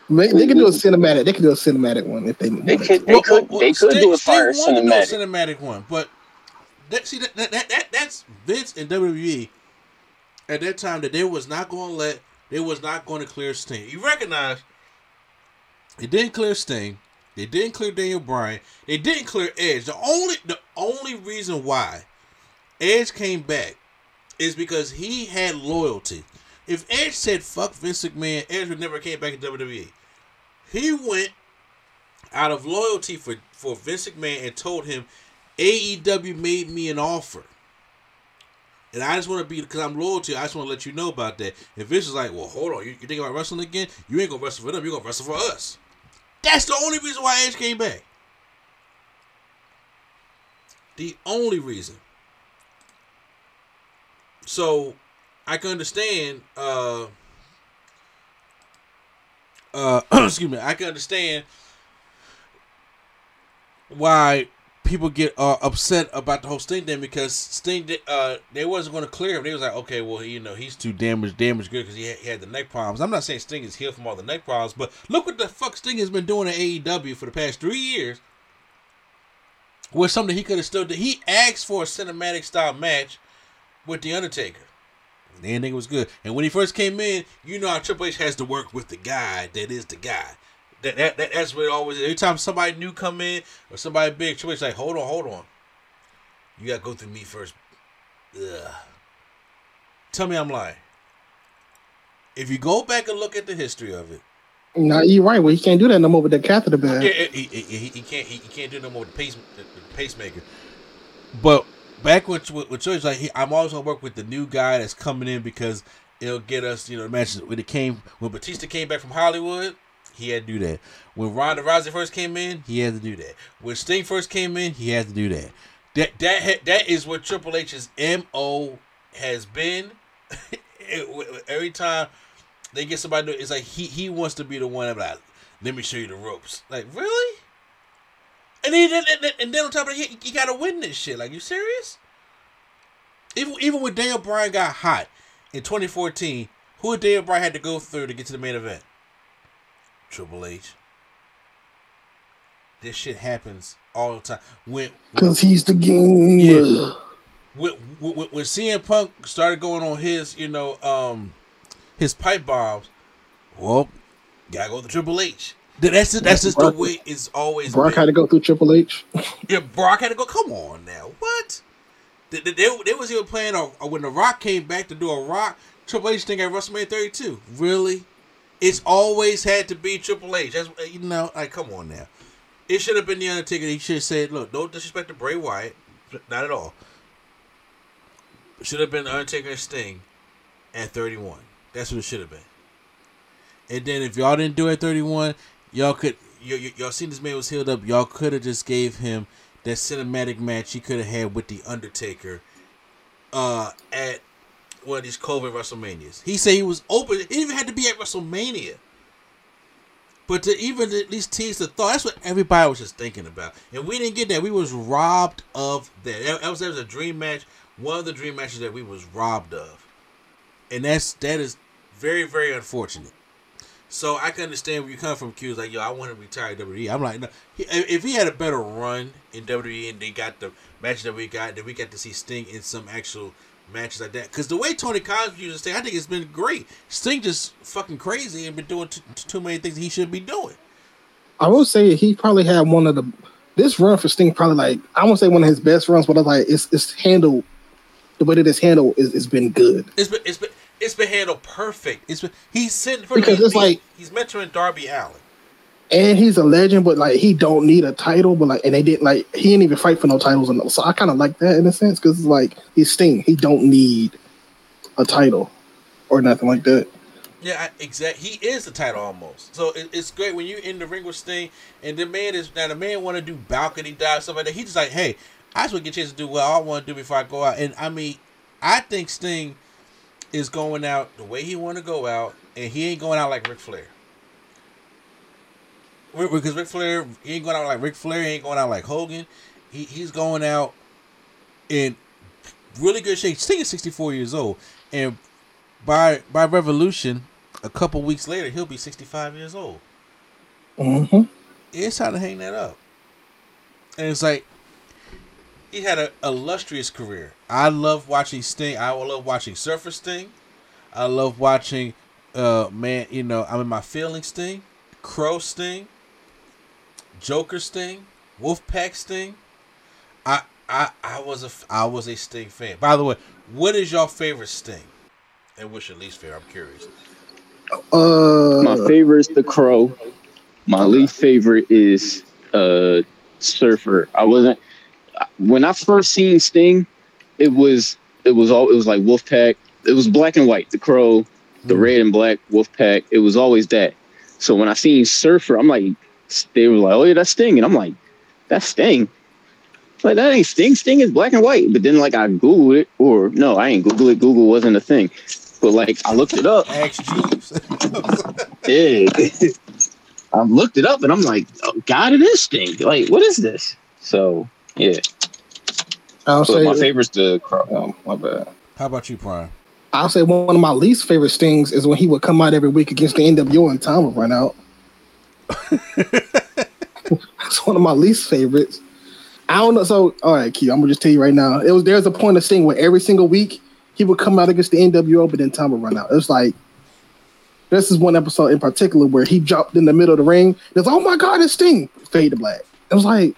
They, they can do a cinematic. They can do a cinematic one if they. they could. They Well, could. well, They could Sting- do a fire wanted to do a cinematic. cinematic one, but that see that, that, that, that that's Vince and WWE at that time that they was not going to let they was not going to clear Sting. You recognize they didn't clear Sting, they didn't clear Daniel Bryan, they didn't clear Edge. The only the only reason why Edge came back is because he had loyalty. If Edge said fuck Vince McMahon, Edge would never came back in WWE. He went out of loyalty for, for Vince McMahon and told him AEW made me an offer. And I just want to be because I'm loyal to you. I just want to let you know about that. And Vince is like, well, hold on, you, you think about wrestling again? You ain't gonna wrestle for them. You're gonna wrestle for us. That's the only reason why Edge came back. The only reason. So I can understand. Uh, uh, (clears throat) excuse me. I can understand why people get uh, upset about the whole Sting thing because Sting, uh, they wasn't going to clear him. They was like, okay, well, you know, he's too damaged, damaged good because he, he had the neck problems. I'm not saying Sting is healed from all the neck problems, but look what the fuck Sting has been doing at AEW for the past three years. Was something he could have still did. He asked for a cinematic style match with the Undertaker. The ending was good. And when he first came in, you know how Triple H has to work with the guy that is the guy. That, that, that that's what it always. Every time somebody new come in or somebody big, Triple H like, hold on, hold on. You gotta go through me first. Ugh. Tell me I'm lying. If you go back and look at the history of it, No, you're right. Well, he can't do that no more with the catheter bag. yeah, he, he, he, he can't he, he can't do no more with the pace the, the pacemaker. But back with with, with like he, I'm always gonna work with the new guy that's coming in because it'll get us, you know, matches when it came when Batista came back from Hollywood. He had to do that. When Ronda Rousey first came in, he had to do that. When Sting first came in, he had to do that. That that that is what Triple H's mo has been. (laughs) Every time they get somebody new, it's like he he wants to be the one like, let me show you the ropes. Like really? And then and, and, and then on top of it, he, he got to win this shit. Like you serious? Even even when Daniel Bryan got hot in 2014, who did Daniel Bryan had to go through to get to the main event? Triple H. This shit happens all the time. When Because he's the game. Yeah. when, when, when CM Punk started going on his, you know, um, his pipe bombs, well, gotta go to Triple H. Th- That's just, that's just the Brock- way it's always Brock been. had to go through Triple H. (laughs) Yeah, Brock had to go. Come on now, what? They, they, they, they was even playing a, when the Rock came back to do a Rock. Triple H thing at WrestleMania 32. Really? It's always had to be Triple H. That's uh, you know, like come on now. It should have been the Undertaker. He should have said, "Look, no disrespect to Bray Wyatt, not at all. Should have been Undertaker and Sting at 31. That's what it should have been. And then if y'all didn't do it at 31, y'all could y'all seen this man was healed up. Y'all could have just gave him that cinematic match he could have had with the Undertaker uh at one of these COVID WrestleManias. He said he was open. It even had to be at WrestleMania. But to even at least tease the thought, that's what everybody was just thinking about. And we didn't get that. We was robbed of that. That that was, that was a dream match. One of the dream matches that we was robbed of. And that's that is very, very unfortunate. So I can understand where you come from, Q. Like, yo, I want to retire WWE. I'm like, no. He, if he had a better run in WWE and they got the match that we got, then we got to see Sting in some actual matches like that. Because the way Tony Khan used to say, I think it's been great. Sting just fucking crazy and been doing t- t- too many things he should be doing. I will say he probably had one of the this run for Sting probably like I won't say one of his best runs, but I like it's it's handled the way that it's handled is it's been good. It's been it's been it's been handled perfect. It's been he's sitting for Because he's, it's like- he's mentoring Darby Allin. And he's a legend, but like he don't need a title, but like and they didn't like he didn't even fight for no titles and so I kind of like that in a sense because it's like he's Sting, he don't need a title or nothing like that. Yeah, exact. He is the title almost. So it, it's great when you in the ring with Sting, and the man is now the man want to do balcony dive stuff like that. He's just like, hey, I just want to get a chance to do what I want to do before I go out. And I mean, I think Sting is going out the way he want to go out, and he ain't going out like Ric Flair. Because Ric Flair, he ain't going out like Ric Flair. He ain't going out like Hogan. He, he's going out in really good shape. Sting is sixty four years old, and by by Revolution, a couple weeks later, he'll be sixty five years old. Mm-hmm. It's time to hang that up. And it's like he had an illustrious career. I love watching Sting. I love watching Surfer Sting. I love watching uh man, you know, I'm in my feelings Sting, Crow Sting, Joker Sting, Wolfpack Sting. I I I was a I was a Sting fan. By the way, what is your favorite Sting? And what's your least favorite? I'm curious. Uh, My favorite is the Crow. My least favorite is uh Surfer. I wasn't when I first seen Sting. It was it was all it was like Wolfpack. It was black and white. The Crow, the mm. red and black Wolfpack. It was always that. So when I seen Surfer, I'm like, they were like, oh yeah, that's Sting, and I'm like, that's Sting. Like that ain't Sting. Sting is black and white. But then like I googled it, or no, I ain't Google it. Google wasn't a thing. But like I looked it up. Ask Jeeves. (laughs) Yeah. I looked it up and I'm like, oh, God, it is Sting. Like, what is this? So, yeah. I'll But say my favorite's the Crow. Oh, um, my bad. How about you, Prime? I'll say one of my least favorite stings is when he would come out every week against the NWO and time would run out. (laughs) That's one of my least favorites. I don't know. So, all right, Key, I'm gonna just tell you right now. It was there's a point of Sting where every single week he would come out against the NWO, but then time would run out. It was like this is one episode in particular where he dropped in the middle of the ring. It's oh my god, it's Sting. Fade to black. It was like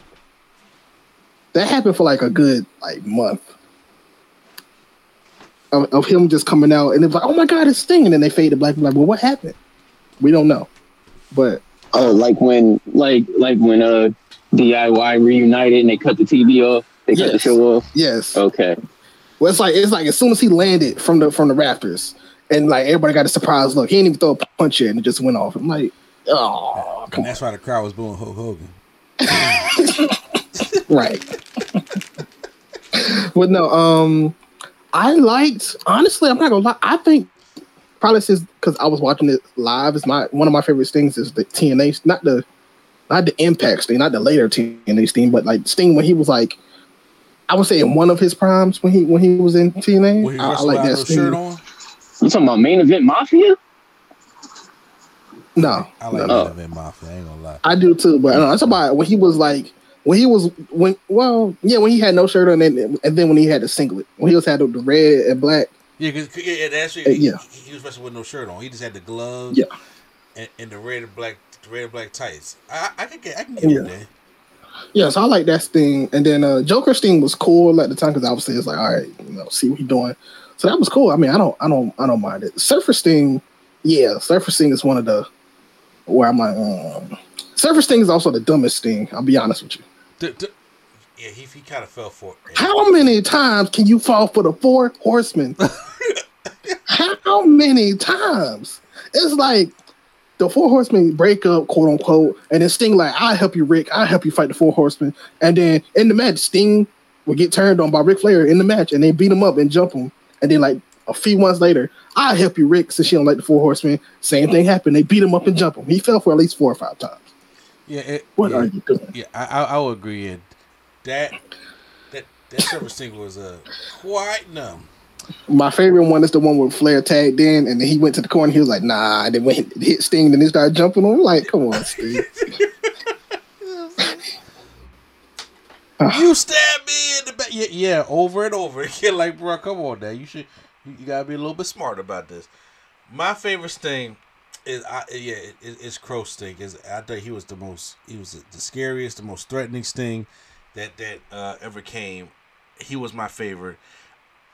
that happened for like a good like month of, of him just coming out, and it was like, oh my god, it's Sting, and then they fade to black. I'm like, well, what happened? We don't know, but Oh, like when, like, like when uh DIY reunited and they cut the TV off, they cut the show off. yes, Okay. well, it's like it's like as soon as he landed from the from the rafters, and like everybody got a surprise look. He didn't even throw a punch yet, and it just went off. I'm like, oh, And come that's why the crowd was booing Hulk Hogan. (laughs) on, right. (laughs) but no, um, I liked honestly. I'm not gonna lie. I think probably since because I was watching it live, is my one of my favorite things is the TNA, not the not the Impact Sting, not the later TNA Sting, but like Sting when he was like. I would say in one of his primes when he when he was in TNA. When I, I like that no Sting. shirt on, You talking about main event mafia? No, I like no. that event Mafia. I ain't gonna lie. I do too, but I know that's about when he was like when he was when well yeah when he had no shirt on and, and then when he had the singlet when he was had the, the red and black Yeah, cause, 'cause, yeah, that's Uh, he, yeah. he, he was wrestling with no shirt on. He just had the gloves. Yeah. And, and the red and black, the red and black tights. I, I can get, I can get Yeah. that. yeah so I like that Sting and then uh Joker Sting was cool at the time because obviously it's like all right you know see what he's doing So that was cool. I mean, I don't, I don't, I don't mind it. Surfer Sting, yeah, Surfer Sting is one of the where I'm like, um, Surfer Sting is also the dumbest thing. I'll be honest with you. D- d- yeah, he, he kind of fell for it. How many times can you fall for the four horsemen? (laughs) How many times? It's like the four horsemen break up, quote unquote, and then Sting like, "I'll help you, Ric. I'll help you fight the four horsemen." And then in the match, Sting will get turned on by Ric Flair in the match, and they beat him up and jump him. And then like a few months later, I'll help you, Ric, since she don't like the four horsemen. Same thing happened. They beat him up and jump him. He fell for at least four or five times. Yeah, it, What yeah, are you doing? Yeah, I, I, would agree. And that that that Surfer single was uh, quite numb. My favorite one is the one where Flair tagged in, and then he went to the corner. He was like, "Nah," and then went hit Sting, and then started jumping on. him. Like, come on, Sting. (laughs) you stabbed me in the back. Yeah, yeah, over and over (laughs) again. Like, bro, come on, now. You should. You, you gotta be a little bit smart about this. My favorite Sting is, I, yeah, it, it- it's Crow Sting. I think he was the most. He was the scariest, the most threatening Sting that that uh, ever came. He was my favorite.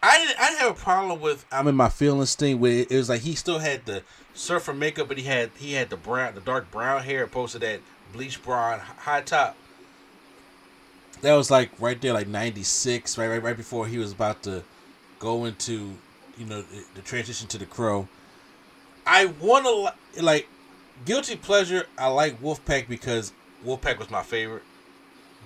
I didn't. I didn't have a problem with. I'm in my feelings thing. Where it, it was like he still had the surfer makeup, but he had he had the brown, the dark brown hair, opposed to that bleach blonde high top. That was like right there, like '96, right, right, right before he was about to go into, you know, the, the transition to the Crow. I want to like guilty pleasure. I like Wolfpack because Wolfpack was my favorite,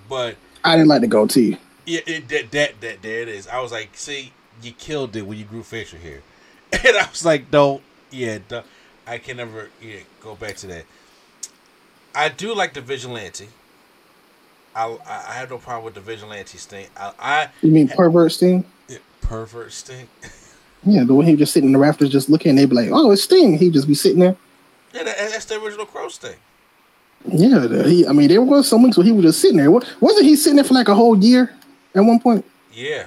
but I didn't like the goatee. yeah, it, that, that that there it is. I was like, see, you killed it when you grew facial hair, (laughs) and I was like, don't, yeah, don't, I can never, yeah, go back to that. I do like the vigilante. I I I have no problem with the vigilante thing. I, I You mean pervert Sting? pervert sting. (laughs) Yeah, the way he was just sitting in the rafters, just looking, and they be like, "Oh, it's Sting." He just be sitting there. Yeah, that, that's the original Crow sting. Yeah, the, he. I mean, there was some weeks where he was just sitting there. Wa- Wasn't he sitting there for like a whole year at one point? Yeah.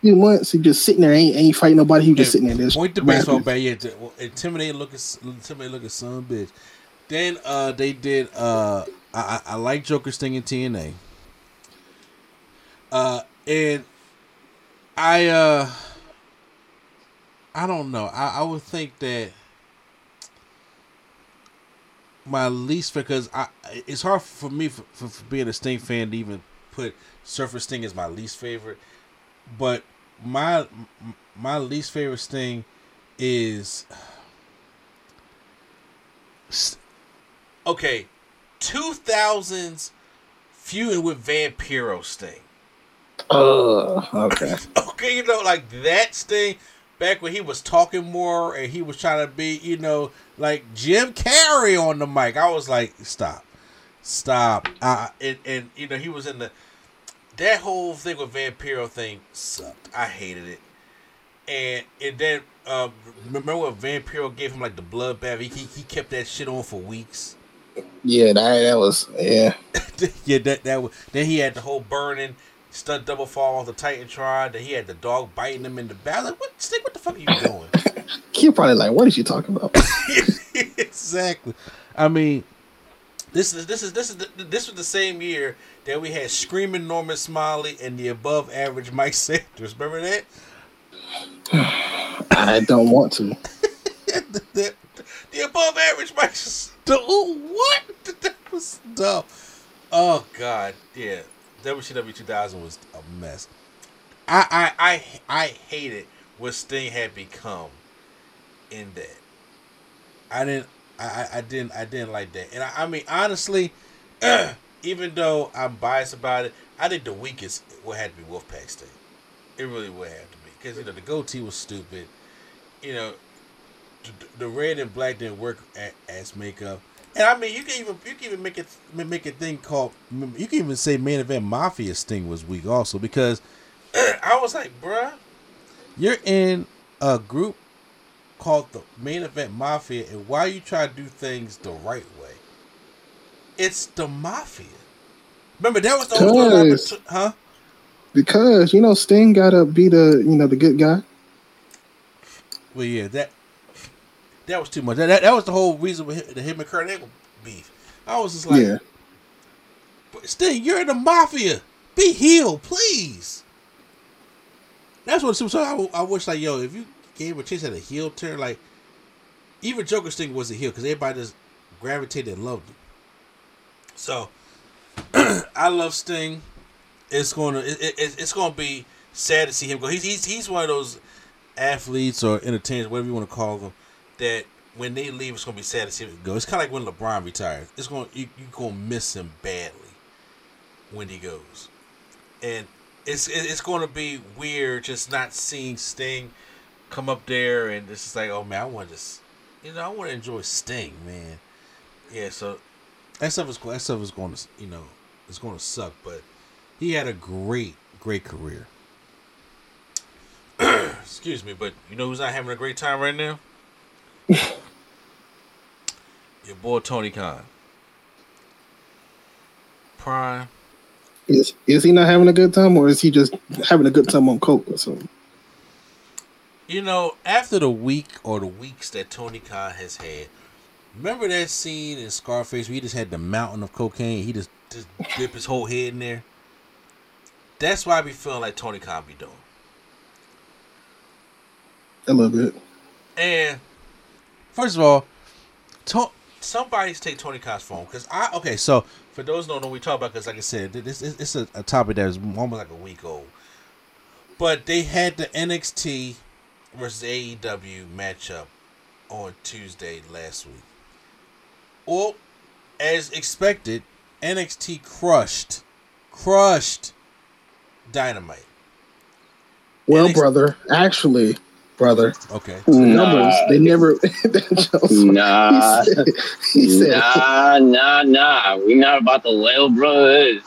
Few months, he just sitting there, ain't ain't fighting nobody. He was just sitting there. Just Point the baseball bat. Yeah, intimidate looking, intimidate looking son bitch. Then uh, they did. Uh, I, I I like Joker Sting in TNA. Uh, and I uh, I don't know. I, I would think that my least because I it's hard for me for, for, for being a Sting fan to even put Surfer Sting as my least favorite, but my my least favorite Sting is okay, two thousands feuding with Vampiro Sting. Uh, okay. (laughs) Okay, you know, like that Sting back when he was talking more and he was trying to be, you know, like Jim Carrey on the mic. I was like, stop, stop. Uh, and and you know he was in the that whole thing with Vampiro thing sucked. I hated it. And and then uh, remember when Vampiro gave him like the bloodbath? He, he he kept that shit on for weeks. Yeah, that that was yeah. (laughs) yeah, that that was. Then he had the whole burning stunt double fall off the Titan Titantron. Then he had the dog biting him in the back. Like, what? Stick, what the fuck are you doing? (laughs) He probably like, what is she talking about? (laughs) exactly. I mean, this is this is this is the, this was the same year that we had screaming Norman Smiley and the above average Mike (laughs) Sanders. Remember that? (sighs) I don't want to. the, the, the above average Mike. Ooh, what? That was dumb. Oh God, yeah. WCW 2000 was a mess. I I I I hated what Sting had become in that. I didn't. I, I- didn't. I didn't like that. And I, I mean, honestly, (clears throat) even though I'm biased about it, I think the weakest would have to be Wolfpack Sting. It really would have to be because you know the goatee was stupid. You know, the, the red and black didn't work as makeup. And I mean, you can even you can even make it make a thing called you can even say main event mafia Sting was weak also because (clears throat) I was like, bruh, you're in a group called the main event mafia, and why you try to do things the right way? It's the mafia. Remember that was the whole Cause- huh? Because you know Sting gotta be the you know the good guy. Well, yeah, that that was too much. That, that, that was the whole reason with the him and Kurt Angle beef. I was just like, yeah. But Sting, you're in the mafia. Be healed, please. That's what so I, I wish like yo, if you gave a chance at a heel turn, like even Joker Sting was a heel because everybody just gravitated and loved him. So (clears throat) I love Sting. It's gonna it, it, it's gonna be sad to see him go. He's he's he's one of those athletes or entertainers, whatever you want to call them, that when they leave, it's gonna be sad to see him go. It's kind of like when LeBron retires. It's gonna you you gonna miss him badly when he goes, and it's it's to be weird just not seeing Sting come up there and it's just like, oh man, I want to you know, I want to enjoy Sting, man. Yeah, so that stuff is that stuff is going to, you know, it's going to suck, but he had a great, great career. (clears throat) Excuse me, but you know who's not having a great time right now? (sighs) Your boy Tony Khan. Prime Is is he not having a good time, or is he just having a good time on coke or something? You know, after the week or the weeks that Tony Khan has had, remember that scene in Scarface where he just had the mountain of cocaine? He just just dip his whole head in there. That's why I be feeling like Tony Khan be doing. A little bit. And first of all, to- somebody's take Tony Khan's phone because I okay. So for those who don't know, what we talk about because like I said, this is it's a, a topic that is almost like a week old. But they had the NXT versus AEW matchup on Tuesday last week. Well, as expected, NXT crushed, crushed Dynamite. Well, NXT brother, actually, brother, Okay. numbers they never. (laughs) Nah. he said, he said Nah, nah, nah. We not about the Lil Brothers.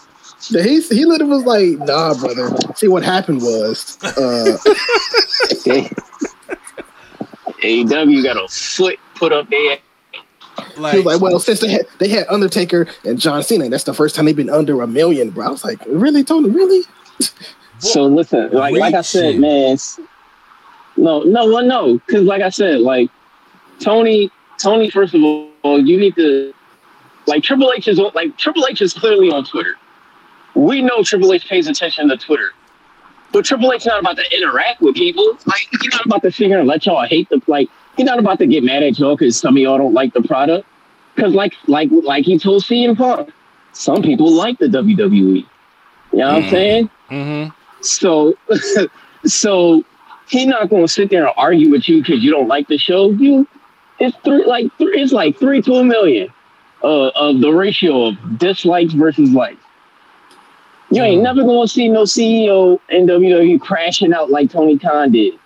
that he he literally was like, "Nah, brother." See what happened was, uh, AEW got a foot put up there. he was like, "Well, since they had they had Undertaker and John Cena, that's the first time they've been under a million, bro." I was like, "Really, Tony? Really?" So listen, like like I said, man. No, no, well, no, because like I said, like Tony, Tony. First of all, you need to like Triple H is like Triple H is clearly on Twitter. We know Triple H pays attention to Twitter, but Triple H is not about to interact with people. Like he's not about to sit here and let y'all hate the like. He's not about to get mad at y'all because some of y'all don't like the product. Because like like like he told CM Punk, some people like the WWE. You know what I'm saying? Mm-hmm. So, (laughs) so he not gonna sit there and argue with you because you don't like the show. You, it's three like three, it's like three to a million uh, of the ratio of dislikes versus likes. You ain't never gonna see no CEO in WWE crashing out like Tony Khan did.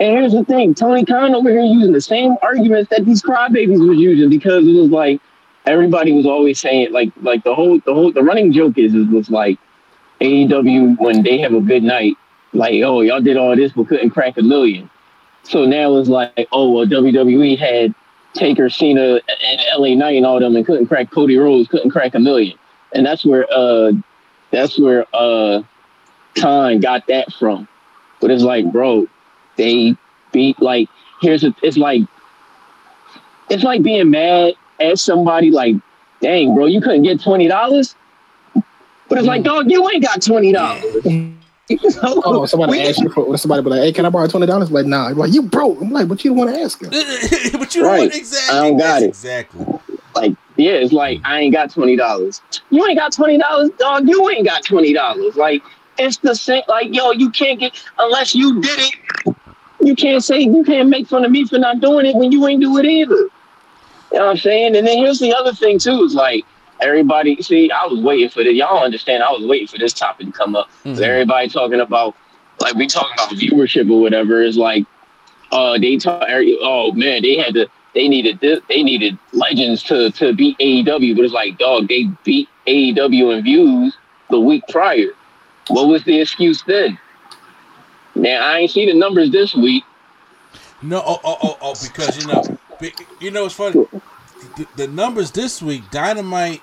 And here's the thing: Tony Khan over here using the same arguments that these crybabies was using because it was like everybody was always saying like like the whole the whole the running joke is is was like AEW when they have a good night, like, oh, y'all did all this but couldn't crack a million. So now it's like, oh, well, WWE had Taker, Cena, and LA Knight and all them and couldn't crack Cody Rhodes, couldn't crack a million. And that's where uh that's where uh Khan got that from. But it's like, bro, they beat like here's a it's like it's like being mad at somebody like, dang, bro, you couldn't get twenty dollars? But it's like, dog, you ain't got twenty dollars. Oh, somebody asked you for somebody be like, "Hey, can I borrow twenty dollars?" Like, nah. Like, you broke. I'm like, but you don't want to ask him. (laughs) but you know Right. what? Exactly. I don't got That's it. Exactly. like, yeah, it's like I ain't got twenty dollars. You ain't got twenty dollars, dog. You ain't got twenty dollars. Like, it's the same. Like, yo, you can't get unless you did it. You can't say you can't make fun of me for not doing it when you ain't do it either. You know what I'm saying? And then here's the other thing too: is like everybody. See, I was waiting for this. Y'all understand? I was waiting for this topic to come up. Mhm. Everybody talking about like we talking about viewership or whatever is like, uh, they talk. Oh man, they had to. They needed this. They needed legends to to beat AEW, but it's like, dog, they beat AEW in views the week prior. What was the excuse then? Now I ain't see the numbers this week. No, oh, oh, oh, oh, because you know, you know, it's funny. The, the numbers this week, Dynamite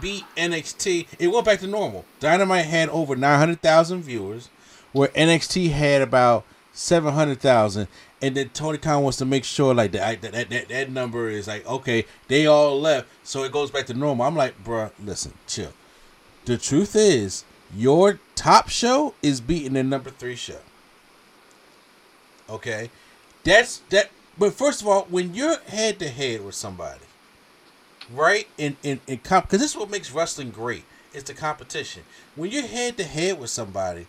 beat NXT. It went back to normal. Dynamite had over nine hundred thousand viewers, where NXT had about seven hundred thousand. And then Tony Khan wants to make sure like that, that that that that number is like okay, they all left, so it goes back to normal. I'm like, bruh, listen, chill. The truth is, your top show is beating the number three show. Okay, that's that. But first of all, when you're head to head with somebody, right? In in in comp, because this is what makes wrestling great. It's the competition. When you're head to head with somebody,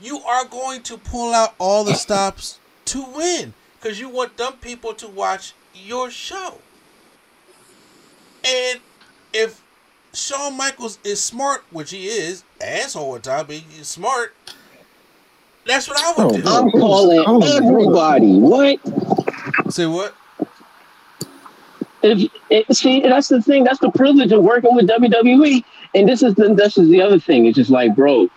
you are going to pull out all the stops to win because you want dumb people to watch your show. And if Shawn Michaels is smart, which he is, asshole at time, but he's smart. That's what I would oh, do. I'm calling oh, everybody. What? Say what? If it, see, that's the thing. That's the privilege of working with WWE. And this is the this is the other thing. It's just like, bro,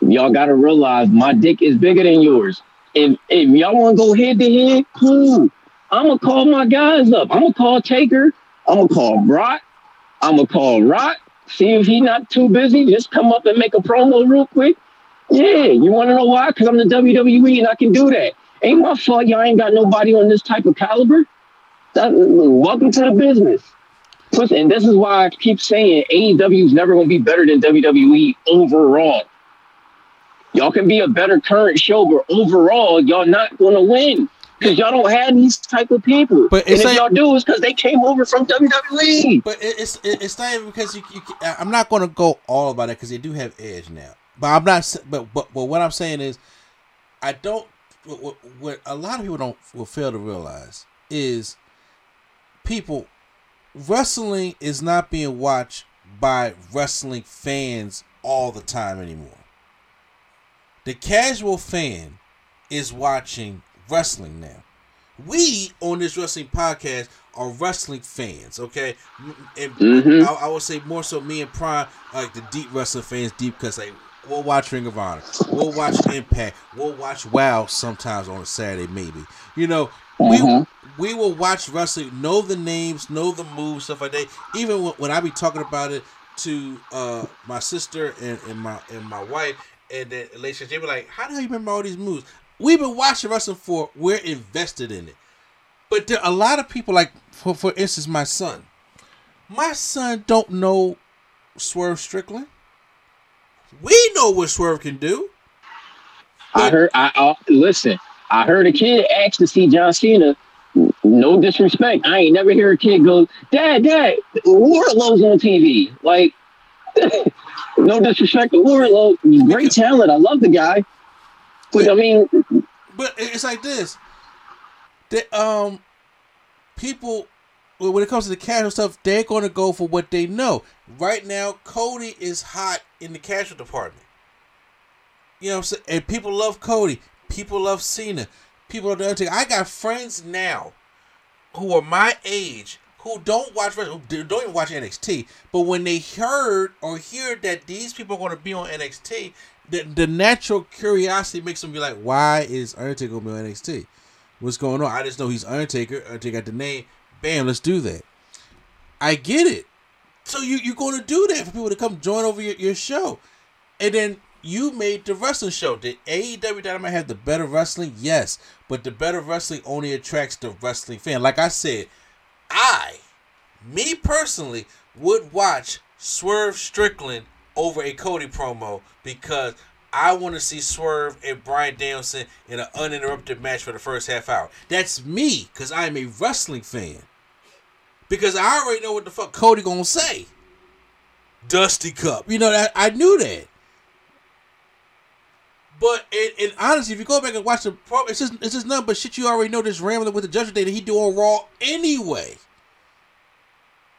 y'all got to realize my dick is bigger than yours. If if y'all want to go head to head, cool. I'm gonna call my guys up. I'm gonna call Taker. I'm gonna call Brock. I'm gonna call Rock. See if he not too busy. Just come up and make a promo real quick. Yeah, you want to know why? Because I'm the WWE and I can do that. Ain't my fault. Y'all ain't got nobody on this type of caliber. Welcome to the business. Plus, and this is why I keep saying AEW is never going to be better than WWE overall. Y'all can be a better current show, but overall, y'all not going to win because y'all don't have these type of people. But and it's if like- y'all do, it's because they came over from. WWE. But it's it's not even because you. you I'm not going to go all about it because they do have edge now. But I'm not. But but but what I'm saying is, I don't. What, what, what a lot of people don't will fail to realize is, people, wrestling is not being watched by wrestling fans all the time anymore. The casual fan is watching wrestling now. We on this wrestling podcast are wrestling fans, okay? And Mhm. I, I would say more so me and Prime, like the deep wrestling fans, deep because like we'll watch Ring of Honor, we'll watch Impact, we'll watch Wow sometimes on a Saturday maybe. You know, we Mhm. We will watch wrestling, know the names, know the moves, stuff like that. Even when, I be talking about it to uh my sister and, and my and my wife, and then Alicia, they be like, "How the hell you remember all these moves?" We've been watching wrestling for we're invested in it. But there are a lot of people like for for instance my son. My son don't know Swerve Strickland. We know what Swerve can do. I heard. I uh, listen. I heard a kid ask to see John Cena. No disrespect. I ain't never hear a kid go, "Dad, Dad, Wardlow's on TV." Like, (laughs) no disrespect to Wardlow. Great talent. I love the guy. But I mean, But it's like this. The um people when it comes to the casual stuff, they're gonna go for what they know. Right now, Cody is hot in the casual department. You know what I'm saying? And people love Cody. People love Cena. People love the Undertaker. I got friends now who are my age who don't watch don't even watch NXT. But when they heard or hear that these people are going to be on NXT, the, the natural curiosity makes them be like, "Why is Undertaker going to be on NXT? What's going on?" I just know he's Undertaker. Undertaker got the name. Bam, let's do that. I get it. So you you're going to do that for people to come join over your, your show, and then you made the wrestling show. Did AEW Dynamite have the better wrestling? Yes, but the better wrestling only attracts the wrestling fan. Like I said, I, me personally, would watch Swerve Strickland over a Cody promo because I want to see Swerve and Bryan Danielson in an uninterrupted match for the first half hour. That's me because I'm a wrestling fan. Because I already know what the fuck Cody gonna say. Dusty Cup, you know that I knew that. But in honestly, if you go back and watch the promo, it's just it's just nothing but shit you already know. This rambling with the Judgment Day that he do on Raw anyway.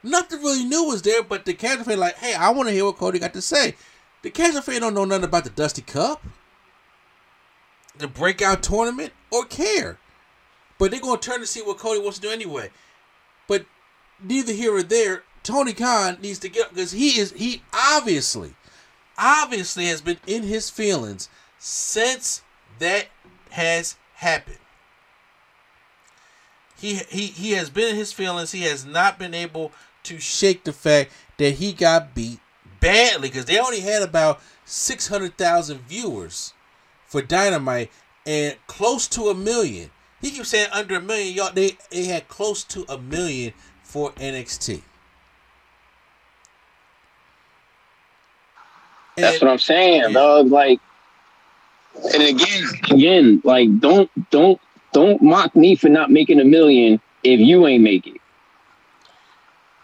Nothing really new was there, but the casual fan like, hey, I want to hear what Cody got to say. The casual fan don't know nothing about the Dusty Cup, the breakout tournament, or care. But they're gonna turn to see what Cody wants to do anyway. But neither here or there. Tony Khan needs to get up because he is he obviously, obviously has been in his feelings since that has happened. He he he has been in his feelings. He has not been able to shake the fact that he got beat badly because they only had about six hundred thousand viewers for Dynamite and close to a million. He keeps saying under a million. Y'all, they they had close to a million for NXT. That's what I'm saying, dog. Like, and again, again, like, don't, don't, don't mock me for not making a million if you ain't make it.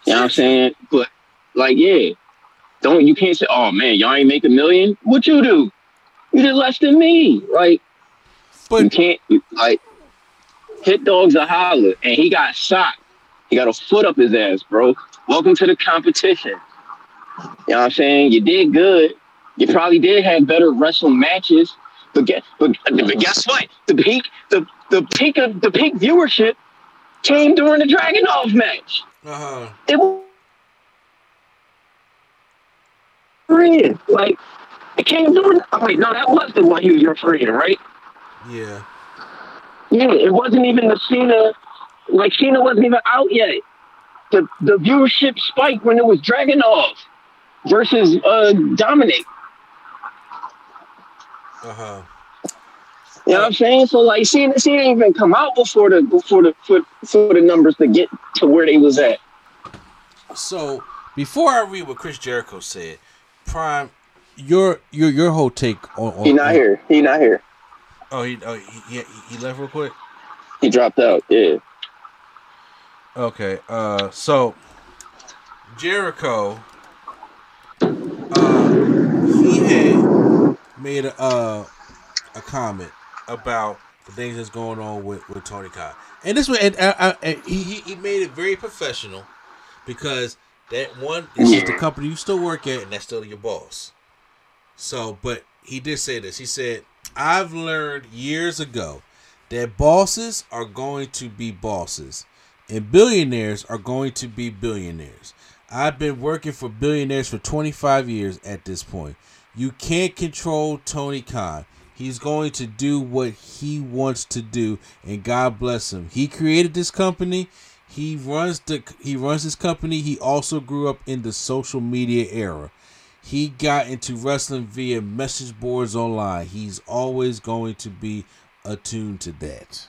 You know what I'm saying? But like, yeah, don't you can't say, oh man, y'all ain't make a million. What you do? You did less than me. Like, But- you can't like hit dogs a holler, and he got shot. He got a foot up his ass, bro. Welcome to the competition. You know what I'm saying? You did good. You probably did have better wrestling matches, but guess, but, but guess what? The peak, the the peak of the peak viewership came during the Dragunov match. Uh-huh. It was friend. Like it came during. Oh wait, no, that was the one he was referring, right? Yeah. Yeah, it wasn't even the Cena. Like Cena wasn't even out yet. The the viewership spiked when it was Dragunov versus uh Dominik. Uh-huh. You know what I'm saying? So like she Cena didn't even come out before the before the for, for the numbers to get to where they was at. So before I read what Chris Jericho said, Prime, your your your whole take on, on He not on- here. He not here. Oh, he oh he, he he left real quick. He dropped out. Yeah. Okay, uh, so Jericho, uh, he had made a uh, a comment about the things that's going on with, with Tony Khan, and this way, and, uh, uh, and he he he made it very professional because that one this is the company you still work at, and that's still your boss. So, but he did say this. He said, "I've learned years ago that bosses are going to be bosses." and billionaires are going to be billionaires. I've been working for billionaires for 25 years at this point. You can't control Tony Khan. He's going to do what he wants to do and God bless him. He created this company. He runs the he runs his company. He also grew up in the social media era. He got into wrestling via message boards online. He's always going to be attuned to that.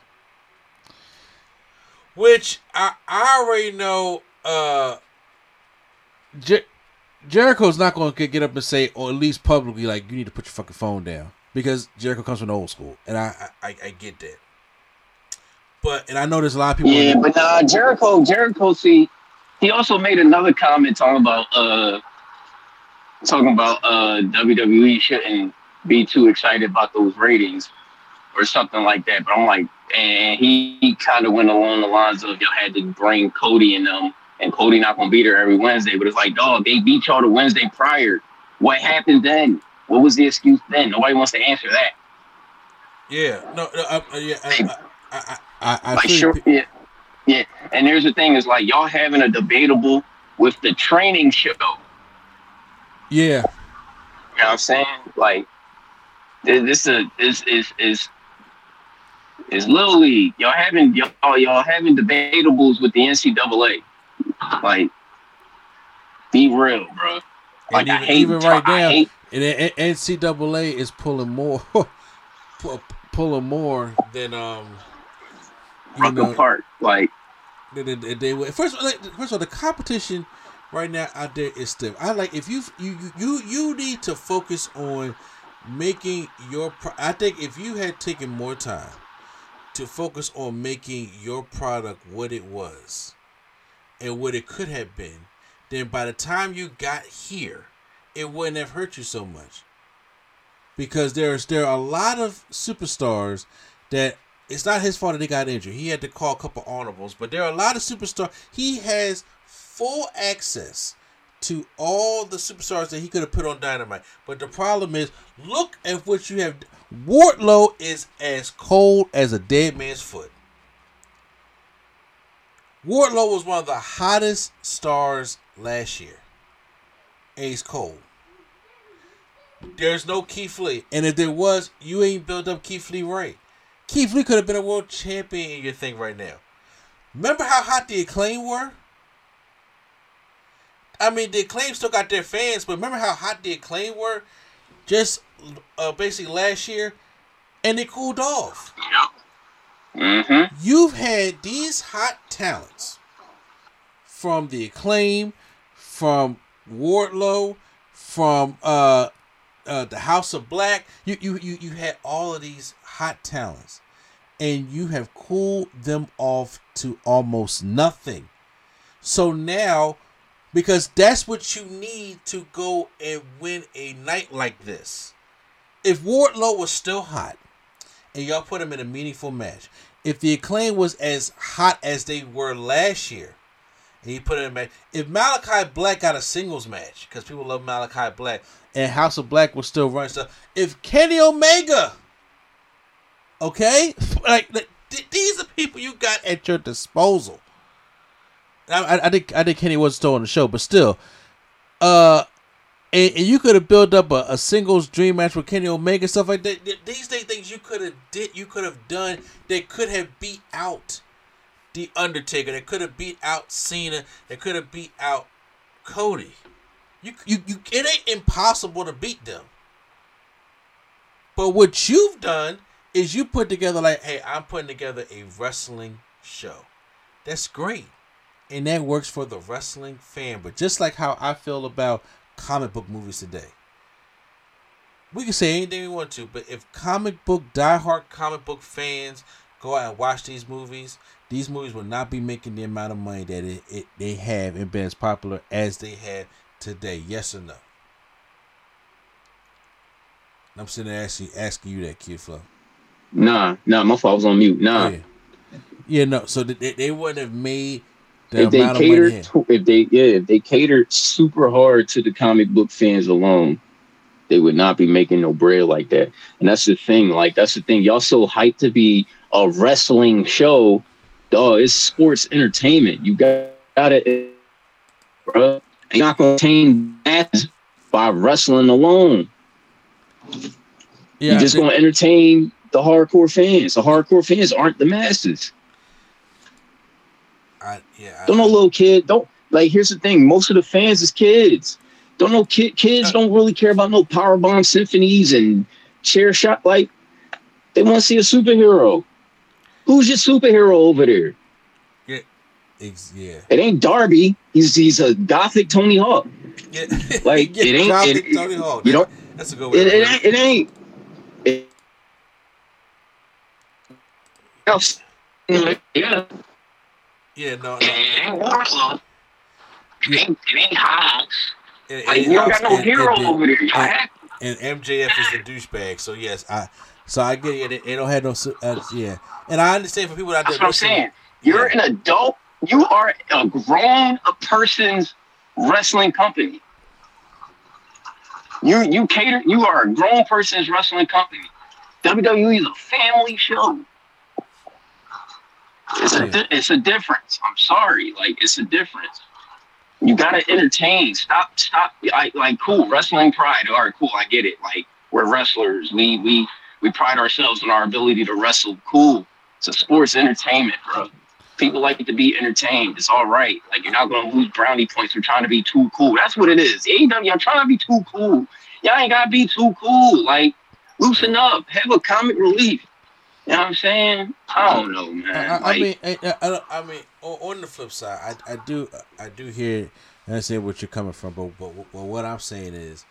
Which I, I already know uh Jer- Jericho's not going to get up and say, or at least publicly, like, you need to put your fucking phone down. Because Jericho comes from the old school. And I, I, I get that. But, and I know there's a lot of people. Yeah, but nah, Jericho, Jericho, see, he also made another comment talking about uh talking about uh WWE shouldn't be too excited about those ratings or something like that. But I'm like, and he, he kind of went along the lines of y'all had to bring Cody and them, and Cody not gonna beat her every Wednesday. But it's like, dog, they beat y'all the Wednesday prior. What happened then? What was the excuse then? Nobody wants to answer that. Yeah. No, no I, I- yeah. I, I, I, I, like sure, you. yeah, yeah. And there's the thing is like y'all having a debatable with the training show. You Yeah. know what I'm saying? Like this, this is is is is is little league. Y'all having y'all y'all having debatables with the NCAA. Like, be real, bro. Like And I even, hate even right I now, hate- and NCAA is pulling more, (laughs) pulling more than um, you know, Park. Like, they, they, they, they would- first, of all, like, first of all, the competition right now out there is stiff. I like if you you you you need to focus on making your. Pro- I think if you had taken more time to focus on making your product what it was and what it could have been, then by the time you got here, it wouldn't have hurt you so much. Because there's there are a lot of superstars that it's not his fault that he got injured. He had to call a couple honorables, but there are a lot of superstars. He has full access to all the superstars that he could have put on Dynamite. But the problem is, look at what you have. Wardlow is as cold as a dead man's foot. Wardlow was one of the hottest stars last year. Ace cold. There's no Keith Lee. And if there was, you ain't built up Keith Lee right. Keith Lee could have been a world champion in your thing right now. Remember how hot the acclaim were? I mean, the acclaim still got their fans, but remember how hot the acclaim were just uh, basically last year? And they cooled off. Mm-hmm. You've had these hot talents from the acclaim, from Wardlow, from uh uh, the House of Black. You, you you you had all of these hot talents, and you have cooled them off to almost nothing. So now, because that's what you need to go and win a night like this. If Wardlow was still hot, and y'all put him in a meaningful match, if the acclaim was as hot as they were last year, and he put it in a match, if Malakai Black got a singles match, because people love Malakai Black, and House of Black was still running stuff, if Kenny Omega, okay, (laughs) like th- these are people you got at your disposal. I, I, I think I think Kenny was still on the show, but still, uh, and, and you could have built up a, a, singles dream match with Kenny Omega and stuff like that. These things you could have did, you could have done. that could have beat out the Undertaker. They could have beat out Cena. They could have beat out Cody. You, you, you, it ain't impossible to beat them. But what you've done is you put together like, hey, I'm putting together a wrestling show. That's great. And that works for the wrestling fan. But just like how I feel about comic book movies today. We can say anything we want to, but if comic book diehard comic book fans go out and watch these movies, these movies will not be making the amount of money that it, it they have and been as popular as they have today. Yes or no? I'm sitting there asking, asking you that, Kid Flow. Nah, nah, my fault. I was on mute. Nah. Yeah. yeah, no. So they, they wouldn't have made the if they catered, if they yeah, if they catered super hard to the comic book fans alone, they would not be making no bread like that. And that's the thing. Like that's the thing. Y'all so hyped to be a wrestling show. Dog, it's sports entertainment. You got it, bro. You're not gonna entertain that by wrestling alone. Yeah, You're just gonna entertain the hardcore fans. The hardcore fans aren't the masses. I, yeah. I, don't know, little kid. Don't like. Here's the thing. Most of the fans is kids. Don't know kid. Kids don't really care about no power bomb symphonies and chair shot. Like they want to see a superhero. Who's your superhero over there? Yeah, yeah. It ain't Darby. He's he's a gothic Tony Hawk. Yeah. Like (laughs) yeah, it ain't gothic it, Tony Hawk. You know, that's a good way. It, it ain't. It ain't. It, yeah. Yeah, no, no. It ain't Wardlow. It ain't, it ain't. And, like, you don't got no and, hero and, over there. And, and MJF is a douchebag. So yes, I. So I get it. They don't have no. Uh, yeah, and I understand for people out there. That's what I'm saying. You're yeah. an adult. You are a grown a person's wrestling company. You you cater. You are a grown person's wrestling company. WWE is a family show. It's a di- it's a difference. I'm sorry, like it's a difference. You gotta entertain. Stop, stop. I, like, cool, wrestling pride. All right, cool. I get it. Like, we're wrestlers. We we we pride ourselves on our ability to wrestle. Cool. It's a sports entertainment, bro. People like to be entertained. It's all right. Like, you're not gonna lose brownie points for trying to be too cool. That's what it is. AEW, y'all trying to be too cool. Y'all ain't gotta be too cool. Like, loosen up. Have a comic relief. You know what I'm saying? I don't know, man. I, I, like, I mean, I, I, I, mean, on the flip side, I, I do, I do hear and understand what you're coming from, but, but, but what I'm saying is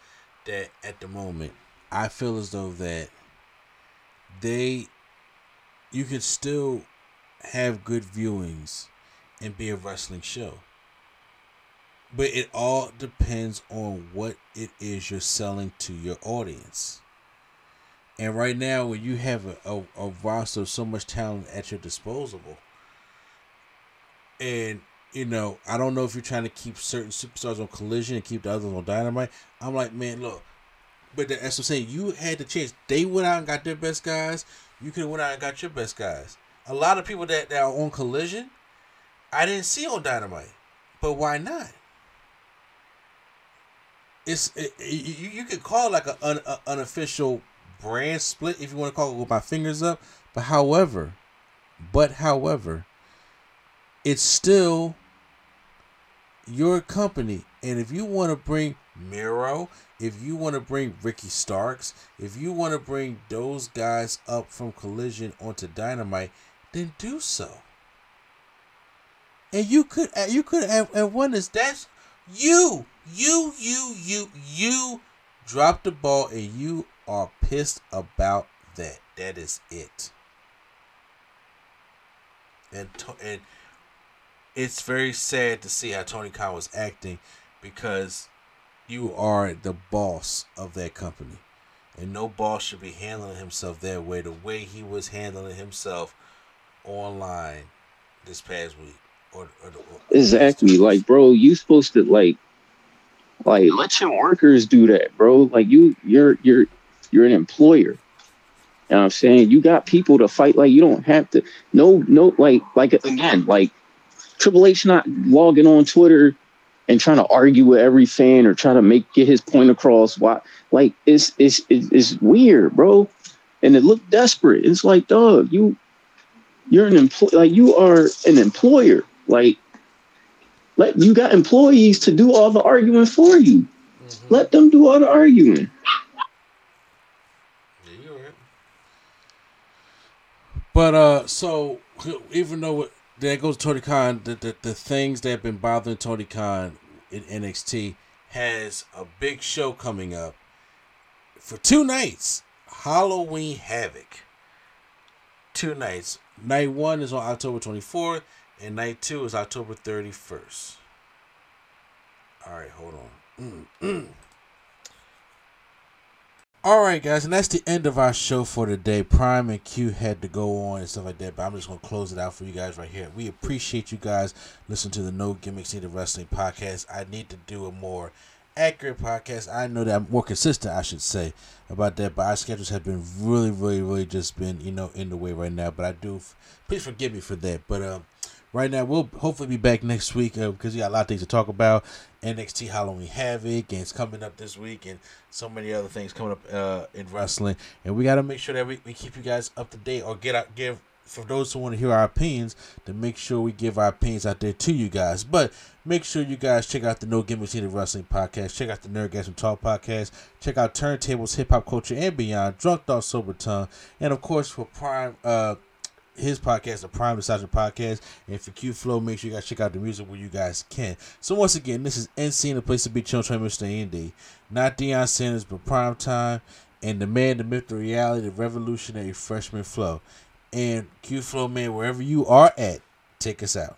that at the moment, I feel as though that they, you can still have good viewings and be a wrestling show. But it all depends on what it is you're selling to your audience. And right now, when you have a, a, a roster of so much talent at your disposal, and you know, I don't know if you're trying to keep certain superstars on Collision and keep the others on Dynamite. I'm like, man, look, but that's what I'm saying. You had the chance. They went out and got their best guys. You could have went out and got your best guys. A lot of people that, that are on Collision, I didn't see on Dynamite, but why not? It's it, you, you could call it like an un, a, unofficial brand split, if you want to call it with my fingers up. But however, but however, it's still your company. And if you want to bring Miro, if you want to bring Ricky Starks, if you want to bring those guys up from Collision onto Dynamite, then do so. And you could you could have, have won this. That's you, you, you, you, you drop the ball and you are pissed about that. That is it. And to, and it's very sad to see how Tony Khan was acting because you are the boss of that company. And no boss should be handling himself that way, the way he was handling himself online this past week. Or, or, or Exactly. Like, bro, you supposed to like like let your workers do that, bro. Like you you're you're you're an employer. You know what I'm saying? You got people to fight like you don't have to no no like like again, like Triple H not logging on Twitter and trying to argue with every fan or trying to make get his point across. Why like it's it's it's, it's weird, bro. And it looked desperate. It's like, dog, you you're an employee like you are an employer. Like let you got employees to do all the arguing for you. Mm-hmm. Let them do all the arguing. Yeah, you're right. But uh, so even though it, there goes to Tony Khan, the, the the things that have been bothering Tony Khan in NXT has a big show coming up for two nights. Halloween Havoc. Two nights. Night one is on October twenty fourth, and night two is October thirty first. All right, hold on. Mm, All right, guys, and that's the end of our show for today. Prime and Q had to go on and stuff like that, but I'm just gonna close it out for you guys right here. We appreciate you guys listening to the No Gimmicks Needed Wrestling podcast. I need to do a more accurate podcast. I know that I'm more consistent, I should say, about that, but our schedules have been really, really, really just been, you know, in the way right now. But I do, please forgive me for that. But um, right now we'll hopefully be back next week uh, because we got a lot of things to talk about. NXT Halloween Havoc and it's coming up this week, and so many other things coming up uh, in wrestling. And we got to make sure that we, we keep you guys up to date or get out give for those who want to hear our opinions to make sure we give our opinions out there to you guys. But make sure you guys check out the No Gimmicks Needed Wrestling podcast. Check out the Nerdgasm Talk podcast. Check out Turntables, Hip Hop Culture, and Beyond. Drunk Thought Sober Tongue, and of course for Prime. Uh, his podcast, the Prime Nostalgia Podcast. And for Q Flow, make sure you guys check out the music where you guys can. So once again, this is NC, the place to be chill, train Mr. Indy. Not Deion Sanders, but Prime Time. And the man, the myth, the reality, the revolutionary freshman flow. And Q Flow, man, wherever you are at, take us out.